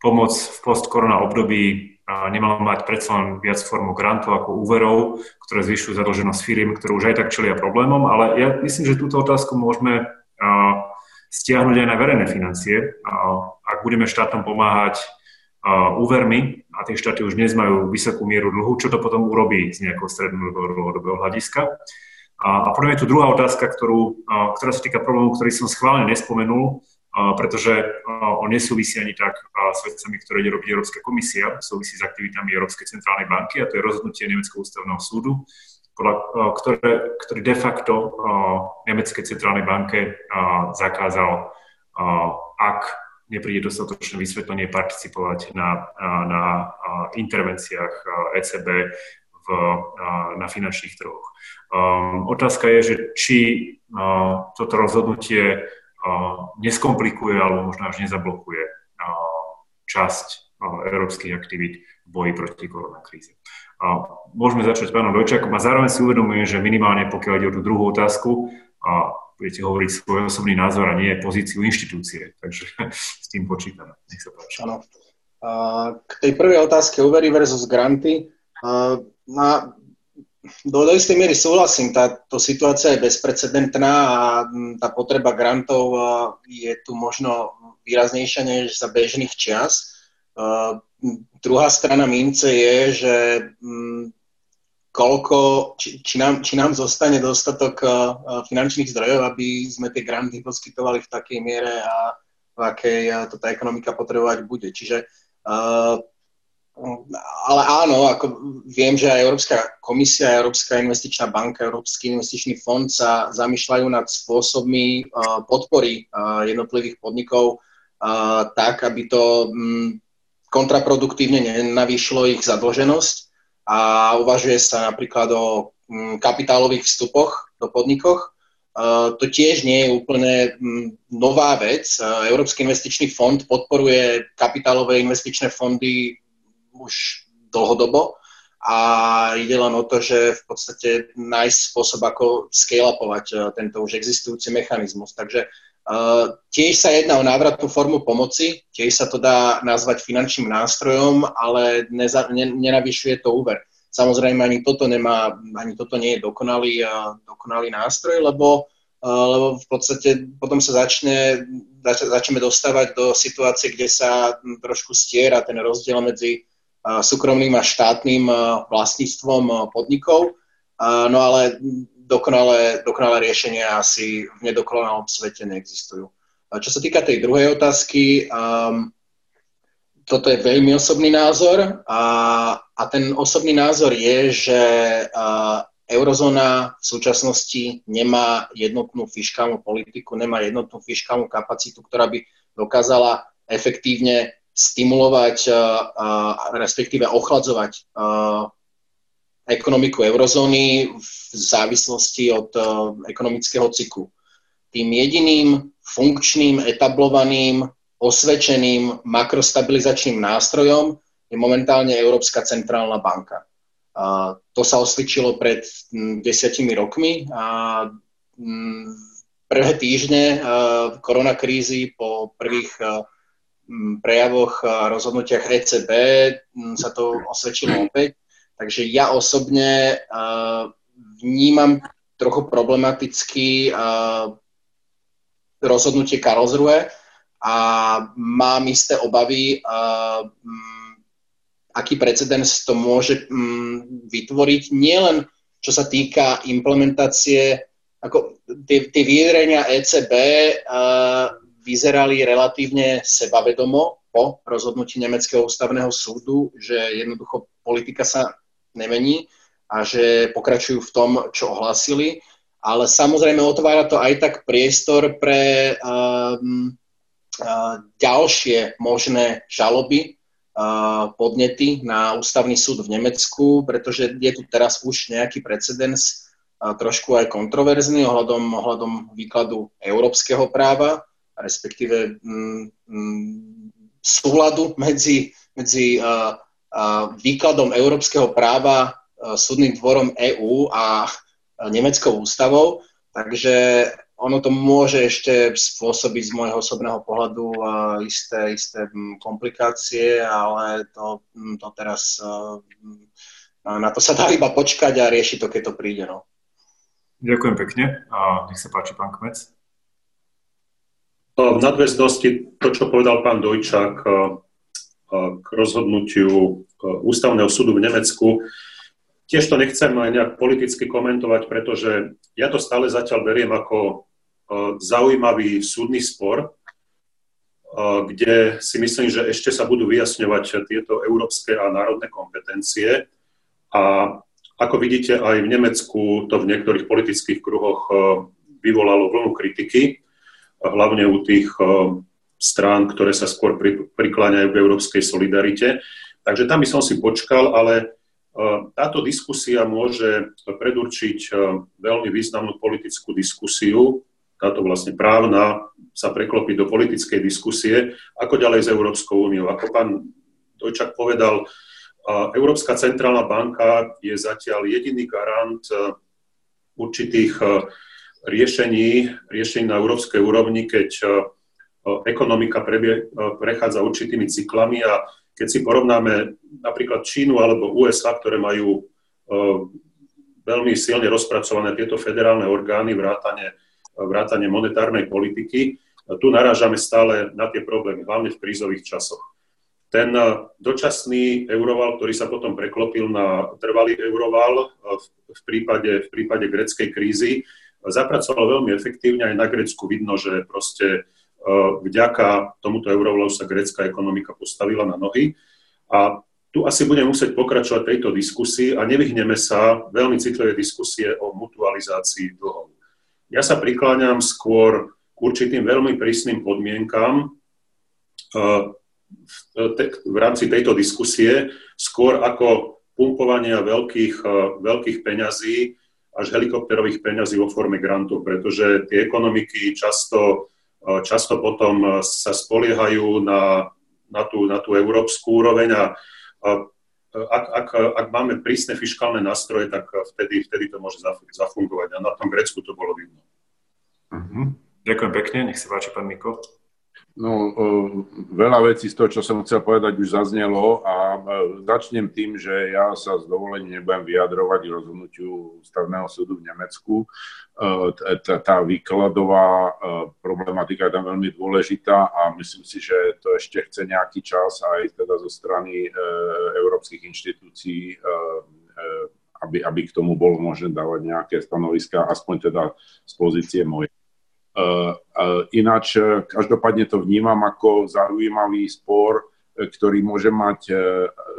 pomoc v post-korona období nemala mať predsa len viac formu grantov ako úverov, ktoré zvyšujú zadlženosť firiem, ktoré už aj tak čelia problémom, ale ja myslím, že túto otázku môžeme stiahnuť aj na verejné financie. Ak budeme štátom pomáhať úvermi a tie štáty už dnes majú vysokú mieru dlhu, čo to potom urobí z nejakého strednodobého hľadiska. A potom je tu druhá otázka, ktorú, ktorá sa týka problému, ktorý som schválne nespomenul, pretože on nesúvisí ani tak s vecami, ktoré ide robiť Európska komisia, súvisí s aktivitami Európskej centrálnej banky a to je rozhodnutie Nemeckého ústavného súdu, podľa, ktoré, ktorý de facto Nemeckej centrálnej banke zakázal, ak nepríde dostatočné vysvetlenie, participovať na, na intervenciách ECB v, na finančných trhoch. Otázka je, že či toto rozhodnutie neskomplikuje alebo možno až nezablokuje časť európskych aktivít v boji proti koronakríze. Môžeme začať s pánom Dojčakom a zároveň si uvedomujem, že minimálne pokiaľ ide o tú druhú otázku, budete hovoriť svoj osobný názor a nie pozíciu inštitúcie, takže s tým počítame. Nech sa páči. Áno. K tej prvej otázke úvery versus granty. Na, do, do istej miery súhlasím, táto situácia je bezprecedentná a tá potreba grantov je tu možno výraznejšia než za bežných čias. Uh, druhá strana mince je, že um, koľko, či, či, nám, či nám zostane dostatok uh, finančných zdrojov, aby sme tie granty poskytovali v takej miere a v akej uh, to tá ekonomika potrebovať bude. Čiže uh, ale áno, ako viem, že aj Európska komisia, Európska investičná banka, Európsky investičný fond sa zamýšľajú nad spôsobmi podpory jednotlivých podnikov tak, aby to mm, kontraproduktívne nenavýšilo ich zadlženosť a uvažuje sa napríklad o mm, kapitálových vstupoch do podnikoch. To tiež nie je úplne mm, nová vec. Európsky investičný fond podporuje kapitálové investičné fondy už dlhodobo a ide len o to, že v podstate nájsť spôsob, ako scale-upovať uh, tento už existujúci mechanizmus. Takže uh, tiež sa jedná o návratnú formu pomoci, tiež sa to dá nazvať finančným nástrojom, ale neza, ne, nenavyšuje to úver. Samozrejme, ani toto, nemá, ani toto nie je dokonalý, uh, dokonalý nástroj, lebo, uh, lebo v podstate potom sa začne, zač, začneme dostávať do situácie, kde sa trošku stiera ten rozdiel medzi súkromným a štátnym vlastníctvom podnikov. No ale dokonalé, dokonalé riešenia asi v nedokonalom svete neexistujú. Čo sa týka tej druhej otázky, um, toto je veľmi osobný názor a, a ten osobný názor je, že uh, eurozóna v súčasnosti nemá jednotnú fiskálnu politiku, nemá jednotnú fiskálnu kapacitu, ktorá by dokázala efektívne stimulovať, respektíve ochladzovať ekonomiku eurozóny v závislosti od ekonomického cyklu. Tým jediným funkčným, etablovaným, osvedčeným makrostabilizačným nástrojom je momentálne Európska centrálna banka. To sa osvedčilo pred desiatimi rokmi a prvé týždne koronakrízy po prvých prejavoch a rozhodnutiach ECB sa to osvedčilo opäť. Takže ja osobne vnímam trochu problematický rozhodnutie Karlsruhe a mám isté obavy, aký precedens to môže vytvoriť, nielen čo sa týka implementácie, ako tie, tie vyjadrenia ECB vyzerali relatívne sebavedomo po rozhodnutí Nemeckého ústavného súdu, že jednoducho politika sa nemení a že pokračujú v tom, čo ohlásili. Ale samozrejme otvára to aj tak priestor pre um, uh, ďalšie možné žaloby podnety na ústavný súd v Nemecku, pretože je tu teraz už nejaký precedens trošku aj kontroverzný ohľadom, ohľadom výkladu európskeho práva, respektíve mm, mm, súladu medzi, medzi výkladom európskeho práva súdnym dvorom EÚ a nemeckou ústavou. Takže ono to môže ešte spôsobiť z môjho osobného pohľadu isté, isté um, komplikácie, ale to, um, to teraz na to sa dá iba počkať a riešiť to, keď to príde. No. Ďakujem pekne a nech sa páči, pán Kmec. V nadväznosti to, čo povedal pán Dojčák k rozhodnutiu Ústavného súdu v Nemecku, tiež to nechcem aj nejak politicky komentovať, pretože ja to stále zatiaľ beriem ako zaujímavý súdny spor, kde si myslím, že ešte sa budú vyjasňovať tieto európske a národné kompetencie. A ako vidíte, aj v Nemecku to v niektorých politických kruhoch vyvolalo vlnu kritiky, hlavne u tých strán, ktoré sa skôr prikláňajú k európskej solidarite. Takže tam by som si počkal, ale táto diskusia môže predurčiť veľmi významnú politickú diskusiu táto vlastne právna sa preklopí do politickej diskusie, ako ďalej s Európskou úniou. Ako pán Dojčak povedal, Európska centrálna banka je zatiaľ jediný garant určitých riešení, riešení na európskej úrovni, keď e, ekonomika prebie, prechádza určitými cyklami a keď si porovnáme napríklad Čínu alebo USA, ktoré majú veľmi silne rozpracované tieto federálne orgány, vrátane vrátane monetárnej politiky. Tu narážame stále na tie problémy, hlavne v krízových časoch. Ten dočasný euroval, ktorý sa potom preklopil na trvalý euroval v prípade, v prípade greckej krízy, zapracoval veľmi efektívne. Aj na Grécku vidno, že proste eh, vďaka tomuto eurovalu sa grécka ekonomika postavila na nohy. A tu asi budeme musieť pokračovať tejto diskusii a nevyhneme sa veľmi citlivé diskusie o mutualizácii dlhov. Ja sa prikláňam skôr k určitým veľmi prísnym podmienkam eh, v rámci tejto diskusie, skôr ako pumpovania veľkých, eh, veľkých peňazí až helikopterových peňazí vo forme grantov, pretože tie ekonomiky často, eh, často potom sa spoliehajú na, na, tú, na tú európsku úroveň a ak, ak, ak máme prísne fiskálne nástroje, tak vtedy, vtedy to môže zafungovať. A na tom Grécku to bolo vidno. Uh-huh. Ďakujem pekne, nech sa páči, pán Miko. No, veľa vecí z toho, čo som chcel povedať, už zaznelo a začnem tým, že ja sa s dovolením nebudem vyjadrovať rozhodnutiu ústavného súdu v Nemecku. Tá výkladová problematika je tam veľmi dôležitá a myslím si, že to ešte chce nejaký čas aj teda zo strany európskych inštitúcií aby, aby k tomu bolo možné dávať nejaké stanoviska, aspoň teda z pozície mojej. Uh, ináč, uh, každopádne to vnímam ako zaujímavý spor, ktorý môže mať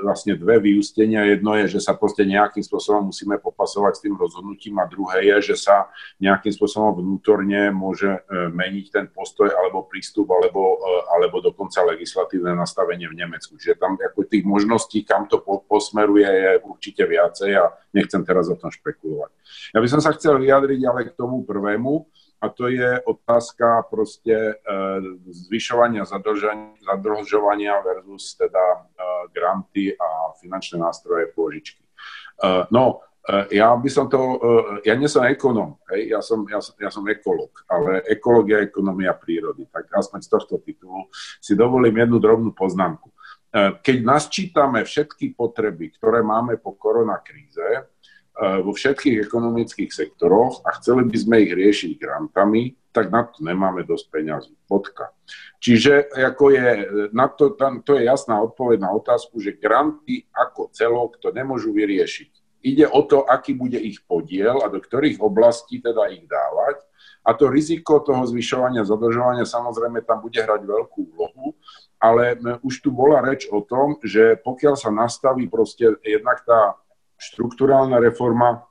vlastne dve vyústenia. Jedno je, že sa proste nejakým spôsobom musíme popasovať s tým rozhodnutím a druhé je, že sa nejakým spôsobom vnútorne môže meniť ten postoj alebo prístup alebo, alebo dokonca legislatívne nastavenie v Nemecku. Čiže tam ako tých možností, kam to posmeruje, je určite viacej a nechcem teraz o tom špekulovať. Ja by som sa chcel vyjadriť ale k tomu prvému, a to je otázka proste e, zvyšovania zadlžovania versus teda e, granty a finančné nástroje pôžičky. E, no, ja by som to, ja nie som ekonom, hej, ja, som, ja, som, ja som ekolog, ale ekológia je ekonomia prírody, tak aspoň z tohto titulu si dovolím jednu drobnú poznámku. Keď nasčítame všetky potreby, ktoré máme po koronakríze, vo všetkých ekonomických sektoroch a chceli by sme ich riešiť grantami, tak na to nemáme dosť peňazí. Bodka. Čiže ako je, na to, tam, to je jasná odpoveď na otázku, že granty ako celok to nemôžu vyriešiť. Ide o to, aký bude ich podiel a do ktorých oblastí teda ich dávať. A to riziko toho zvyšovania zadlžovania samozrejme tam bude hrať veľkú úlohu, ale už tu bola reč o tom, že pokiaľ sa nastaví proste jednak tá štruktúrálna reforma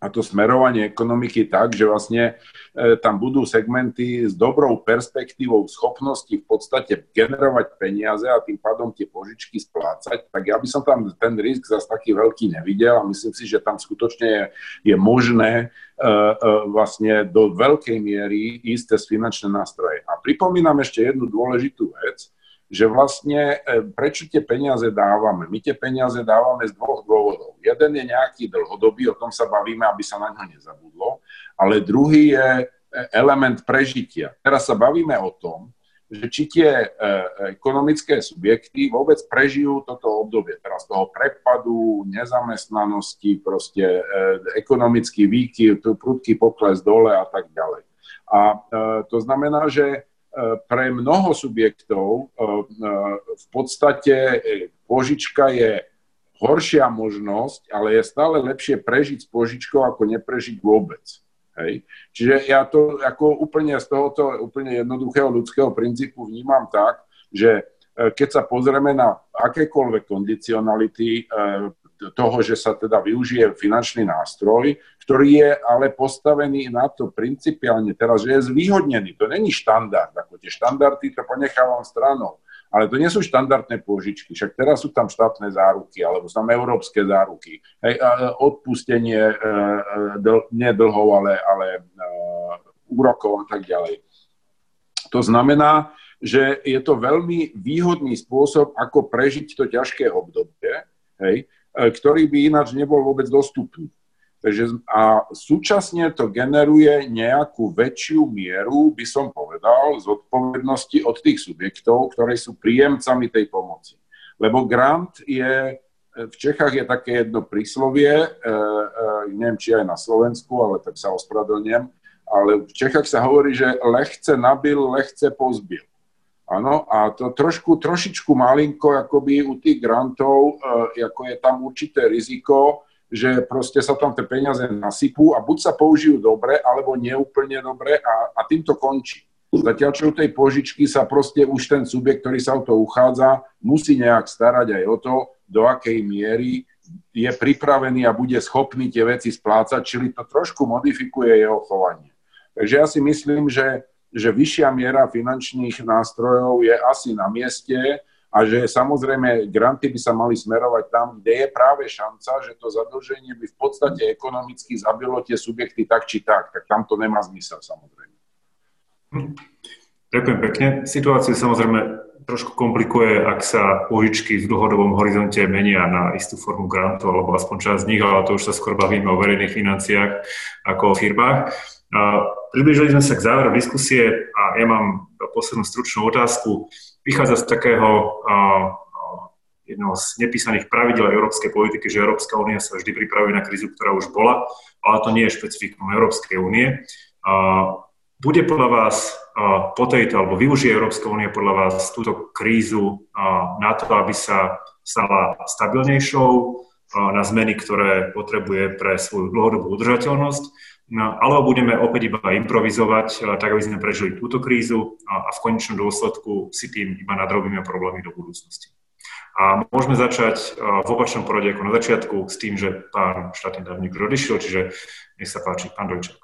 a to smerovanie ekonomiky tak, že vlastne e, tam budú segmenty s dobrou perspektívou schopnosti v podstate generovať peniaze a tým pádom tie požičky splácať, tak ja by som tam ten risk zase taký veľký nevidel a myslím si, že tam skutočne je, je možné e, e, vlastne do veľkej miery ísť cez finančné nástroje. A pripomínam ešte jednu dôležitú vec, že vlastne e, prečo tie peniaze dávame? My tie peniaze dávame z dvoch dôvodov. Jeden je nejaký dlhodobý, o tom sa bavíme, aby sa na ňo nezabudlo, ale druhý je e, element prežitia. Teraz sa bavíme o tom, že či tie e, ekonomické subjekty vôbec prežijú toto obdobie, teraz toho prepadu, nezamestnanosti, proste ekonomický výkyv, prudký pokles dole a tak ďalej. A to znamená, že pre mnoho subjektov e, e, v podstate e, požička je horšia možnosť, ale je stále lepšie prežiť s požičkou, ako neprežiť vôbec. Hej. Čiže ja to ako úplne z tohoto úplne jednoduchého ľudského princípu vnímam tak, že keď sa pozrieme na akékoľvek kondicionality toho, že sa teda využije finančný nástroj, ktorý je ale postavený na to principiálne teraz, že je zvýhodnený. To není štandard, ako tie štandardy to ponechávam stranou. Ale to nie sú štandardné pôžičky, však teraz sú tam štátne záruky, alebo sú tam európske záruky, hej, odpustenie, e, e, dl, nie dlhov, ale, ale e, úrokov a tak ďalej. To znamená, že je to veľmi výhodný spôsob, ako prežiť to ťažké obdobie, hej, E, ktorý by ináč nebol vôbec dostupný. Takže, a súčasne to generuje nejakú väčšiu mieru, by som povedal, zodpovednosti od tých subjektov, ktoré sú príjemcami tej pomoci. Lebo grant je, v Čechách je také jedno príslovie, e, e, neviem, či aj na Slovensku, ale tak sa ospravedlňujem, ale v Čechách sa hovorí, že lehce nabil, lehce pozbil. Áno, a to trošku, trošičku malinko, akoby u tých grantov, e, ako je tam určité riziko, že proste sa tam tie peniaze nasypú a buď sa použijú dobre, alebo neúplne dobre a, a tým to končí. Zatiaľ, čo u tej požičky sa proste už ten subjekt, ktorý sa o to uchádza, musí nejak starať aj o to, do akej miery je pripravený a bude schopný tie veci splácať, čili to trošku modifikuje jeho chovanie. Takže ja si myslím, že že vyššia miera finančných nástrojov je asi na mieste a že samozrejme granty by sa mali smerovať tam, kde je práve šanca, že to zadlženie by v podstate ekonomicky zabilo tie subjekty tak či tak, tak tam to nemá zmysel samozrejme. Ďakujem pekne. Situáciu samozrejme trošku komplikuje, ak sa požičky v dlhodobom horizonte menia na istú formu grantu, alebo aspoň časť z nich, ale to už sa skôr bavíme o verejných financiách ako o firmách. Približili sme sa k záveru diskusie a ja mám poslednú stručnú otázku. Vychádza z takého jedného z nepísaných pravidel európskej politiky, že Európska únia sa vždy pripravuje na krízu, ktorá už bola, ale to nie je špecifikum Európskej únie. Bude podľa vás po tejto, alebo využije Európska únia podľa vás túto krízu na to, aby sa stala stabilnejšou, na zmeny, ktoré potrebuje pre svoju dlhodobú udržateľnosť, No, alebo budeme opäť iba improvizovať, eh, tak aby sme prežili túto krízu a, a v konečnom dôsledku si tým iba nadrobíme problémy do budúcnosti. A môžeme začať eh, v opačnom porade ako na začiatku s tým, že pán štátny tajomník odišiel, čiže nech sa páči, pán Dojčák.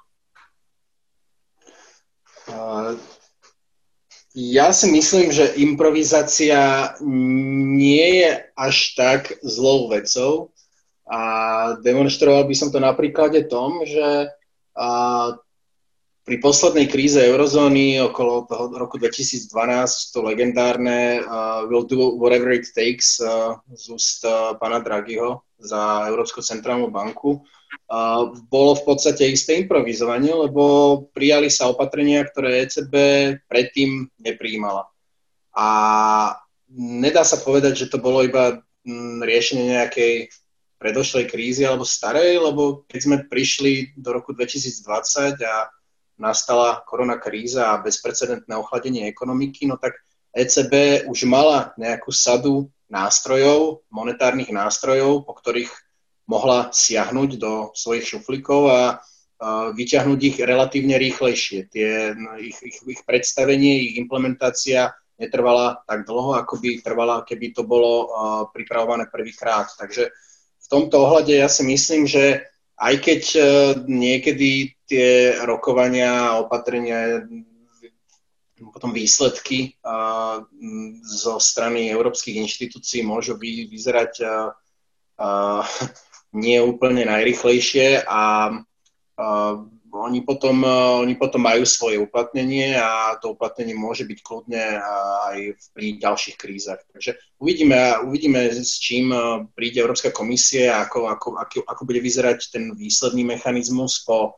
Ja si myslím, že improvizácia nie je až tak zlou vecou a demonstroval by som to na príklade tom, že a pri poslednej kríze eurozóny okolo toho roku 2012 to legendárne uh, will do whatever it takes uh, z úst uh, pána Draghiho za Európsku centrálnu banku uh, bolo v podstate isté improvizovanie, lebo prijali sa opatrenia, ktoré ECB predtým nepríjmala. A nedá sa povedať, že to bolo iba mm, riešenie nejakej predošlej krízy alebo starej, lebo keď sme prišli do roku 2020 a nastala korona kríza a bezprecedentné ochladenie ekonomiky, no tak ECB už mala nejakú sadu nástrojov, monetárnych nástrojov, po ktorých mohla siahnuť do svojich šuflikov a vyťahnuť ich relatívne rýchlejšie. Tie, no, ich, ich, ich predstavenie, ich implementácia netrvala tak dlho, ako by trvala, keby to bolo pripravované prvýkrát. Takže v tomto ohľade ja si myslím, že aj keď uh, niekedy tie rokovania a opatrenia potom výsledky zo strany európskych inštitúcií môžu vy, vyzerať uh, uh, nie úplne najrychlejšie a oni potom, uh, oni potom majú svoje uplatnenie a to uplatnenie môže byť kľudne aj pri ďalších krízach. Takže uvidíme, uvidíme s čím príde Európska komisie ako, ako, ako, ako bude vyzerať ten výsledný mechanizmus po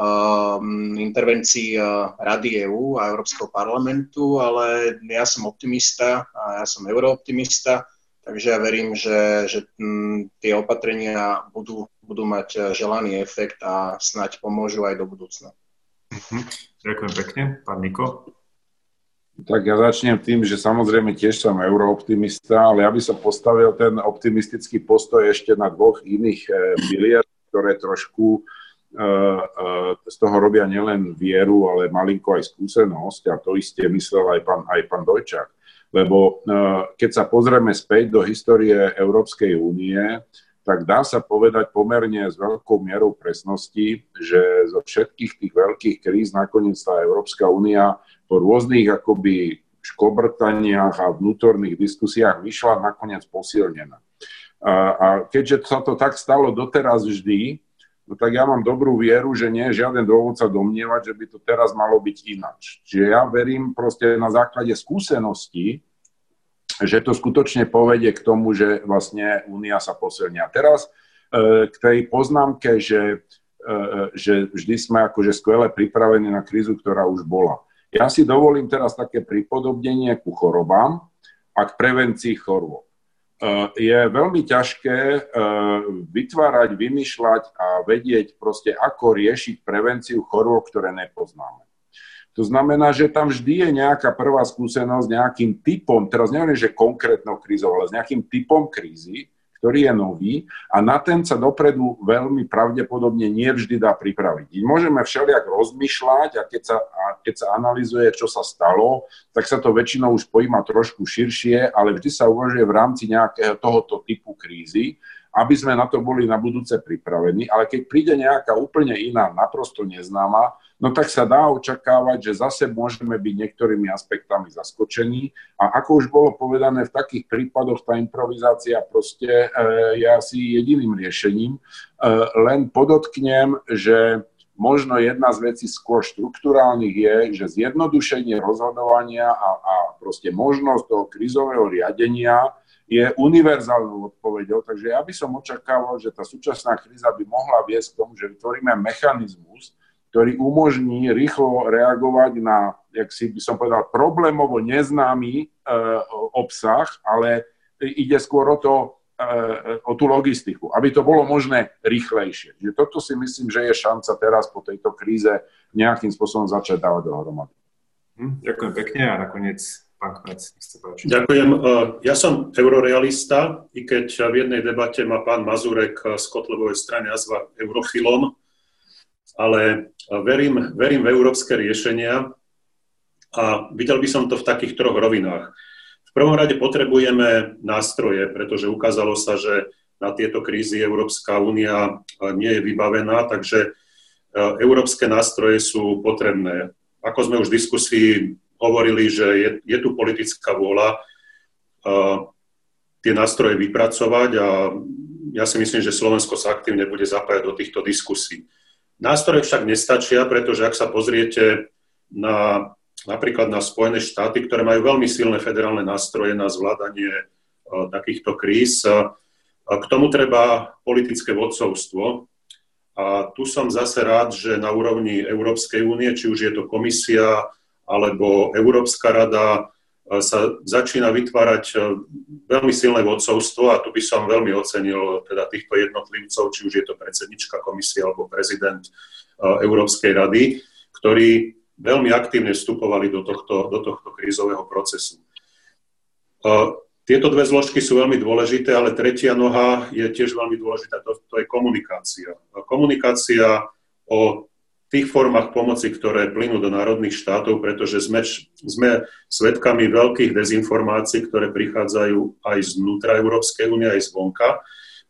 um, intervencii Rady EÚ a Európskeho parlamentu, ale ja som optimista a ja som eurooptimista, takže ja verím, že, že tie opatrenia budú, budú mať uh, želaný efekt a snať pomôžu aj do budúcna. Mhm. Ďakujem pekne. Pán Niko? Tak ja začnem tým, že samozrejme tiež som eurooptimista, ale ja by som postavil ten optimistický postoj ešte na dvoch iných pilier, eh, ktoré trošku z toho robia nielen vieru, ale malinko aj skúsenosť a to isté myslel aj pán, aj pán Dojčák. Lebo keď sa pozrieme späť do histórie Európskej únie, tak dá sa povedať pomerne s veľkou mierou presnosti, že zo všetkých tých veľkých kríz nakoniec tá Európska únia po rôznych akoby škobrtaniach a vnútorných diskusiách vyšla nakoniec posilnená. A, a keďže sa to tak stalo doteraz vždy, no tak ja mám dobrú vieru, že nie je žiaden dôvod sa domnievať, že by to teraz malo byť ináč. Čiže ja verím proste na základe skúseností, že to skutočne povedie k tomu, že vlastne Únia sa posilnia. Teraz e, k tej poznámke, že, e, že vždy sme akože skvele pripravení na krízu, ktorá už bola. Ja si dovolím teraz také pripodobnenie ku chorobám a k prevencii chorôb. Eh, je veľmi ťažké vytvárať, vymýšľať a vedieť proste, ako riešiť prevenciu chorôb, ktoré nepoznáme. To znamená, že tam vždy je nejaká prvá skúsenosť nejakým typom, teraz neviem, že konkrétnou krízou, ale s nejakým typom krízy, ktorý je nový a na ten sa dopredu veľmi pravdepodobne nie vždy dá pripraviť. Môžeme všelijak rozmýšľať a keď sa, a keď sa analizuje, čo sa stalo, tak sa to väčšinou už pojíma trošku širšie, ale vždy sa uvažuje v rámci nejakého tohoto typu krízy aby sme na to boli na budúce pripravení, ale keď príde nejaká úplne iná, naprosto neznáma, no tak sa dá očakávať, že zase môžeme byť niektorými aspektami zaskočení a ako už bolo povedané, v takých prípadoch tá improvizácia proste e, je asi jediným riešením. E, len podotknem, že možno jedna z vecí skôr štruktúrálnych je, že zjednodušenie rozhodovania a, a proste možnosť toho krizového riadenia je univerzálnou odpoveďou, takže ja by som očakával, že tá súčasná kríza by mohla viesť k tomu, že vytvoríme mechanizmus, ktorý umožní rýchlo reagovať na, jak si by som povedal, problémovo neznámy e, obsah, ale ide skôr o, to, e, o tú logistiku, aby to bolo možné rýchlejšie. Že toto si myslím, že je šanca teraz po tejto kríze nejakým spôsobom začať dávať dohromady. Hm, ďakujem pekne a nakoniec Pán Kmec, Ďakujem. E, ja som eurorealista, i keď v jednej debate ma pán Mazurek z Kotlebovej strany nazva eurofilom, ale verím, verím v európske riešenia a videl by som to v takých troch rovinách. V prvom rade potrebujeme nástroje, pretože ukázalo sa, že na tieto krízy Európska únia nie je vybavená, takže e, európske nástroje sú potrebné. Ako sme už v diskusii hovorili, že je, je tu politická vôľa uh, tie nástroje vypracovať a ja si myslím, že Slovensko sa aktívne bude zapájať do týchto diskusí. Nástroje však nestačia, pretože ak sa pozriete na, napríklad na Spojené štáty, ktoré majú veľmi silné federálne nástroje na zvládanie uh, takýchto kríz, uh, k tomu treba politické vodcovstvo. A tu som zase rád, že na úrovni Európskej únie, či už je to komisia, alebo Európska rada, sa začína vytvárať veľmi silné vodcovstvo a tu by som veľmi ocenil teda týchto jednotlivcov, či už je to predsednička komisie alebo prezident Európskej rady, ktorí veľmi aktívne vstupovali do tohto, do tohto krízového procesu. Tieto dve zložky sú veľmi dôležité, ale tretia noha je tiež veľmi dôležitá, to, to je komunikácia. Komunikácia o tých formách pomoci, ktoré plynú do národných štátov, pretože sme, sme svedkami veľkých dezinformácií, ktoré prichádzajú aj znútra Európskej únie, aj zvonka.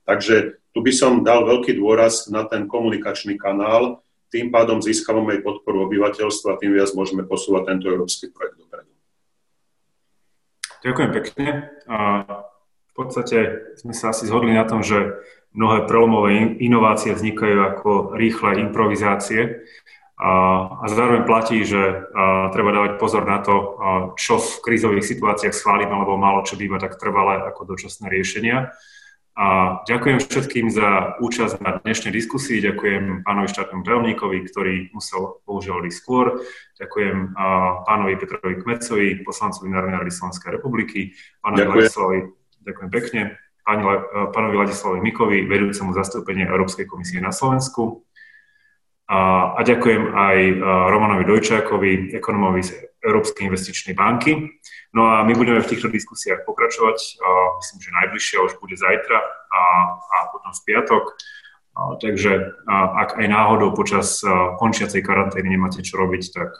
Takže tu by som dal veľký dôraz na ten komunikačný kanál, tým pádom získavame aj podporu obyvateľstva tým viac môžeme posúvať tento európsky projekt dopredu. Ďakujem pekne. A v podstate sme sa asi zhodli na tom, že mnohé prelomové inovácie vznikajú ako rýchle improvizácie a, a zároveň platí, že a, treba dávať pozor na to, a, čo v krízových situáciách schválime, lebo málo čo býva tak trvalé ako dočasné riešenia. A ďakujem všetkým za účasť na dnešnej diskusii. Ďakujem pánovi štátnemu tajomníkovi, ktorý musel bohužiaľ ísť skôr. Ďakujem pánovi Petrovi Kmecovi, poslancovi Národnej rady Slovenskej republiky, pánovi Ladislavovi, ďakujem pekne, páni, pánovi Ladislavovi Mikovi, vedúcemu zastúpenia Európskej komisie na Slovensku. A, a ďakujem aj Romanovi Dojčákovi, ekonomovi z Európskej investičnej banky. No a my budeme v týchto diskusiách pokračovať. Myslím, že najbližšia už bude zajtra a, a potom v piatok. Takže ak aj náhodou počas končiacej karantény nemáte čo robiť, tak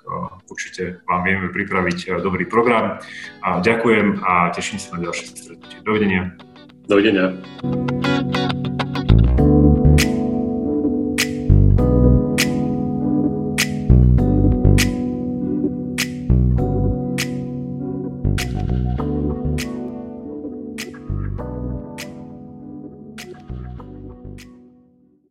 určite vám vieme pripraviť dobrý program. Ďakujem a teším sa na ďalšie stretnutie. Dovidenia. Dovidenia.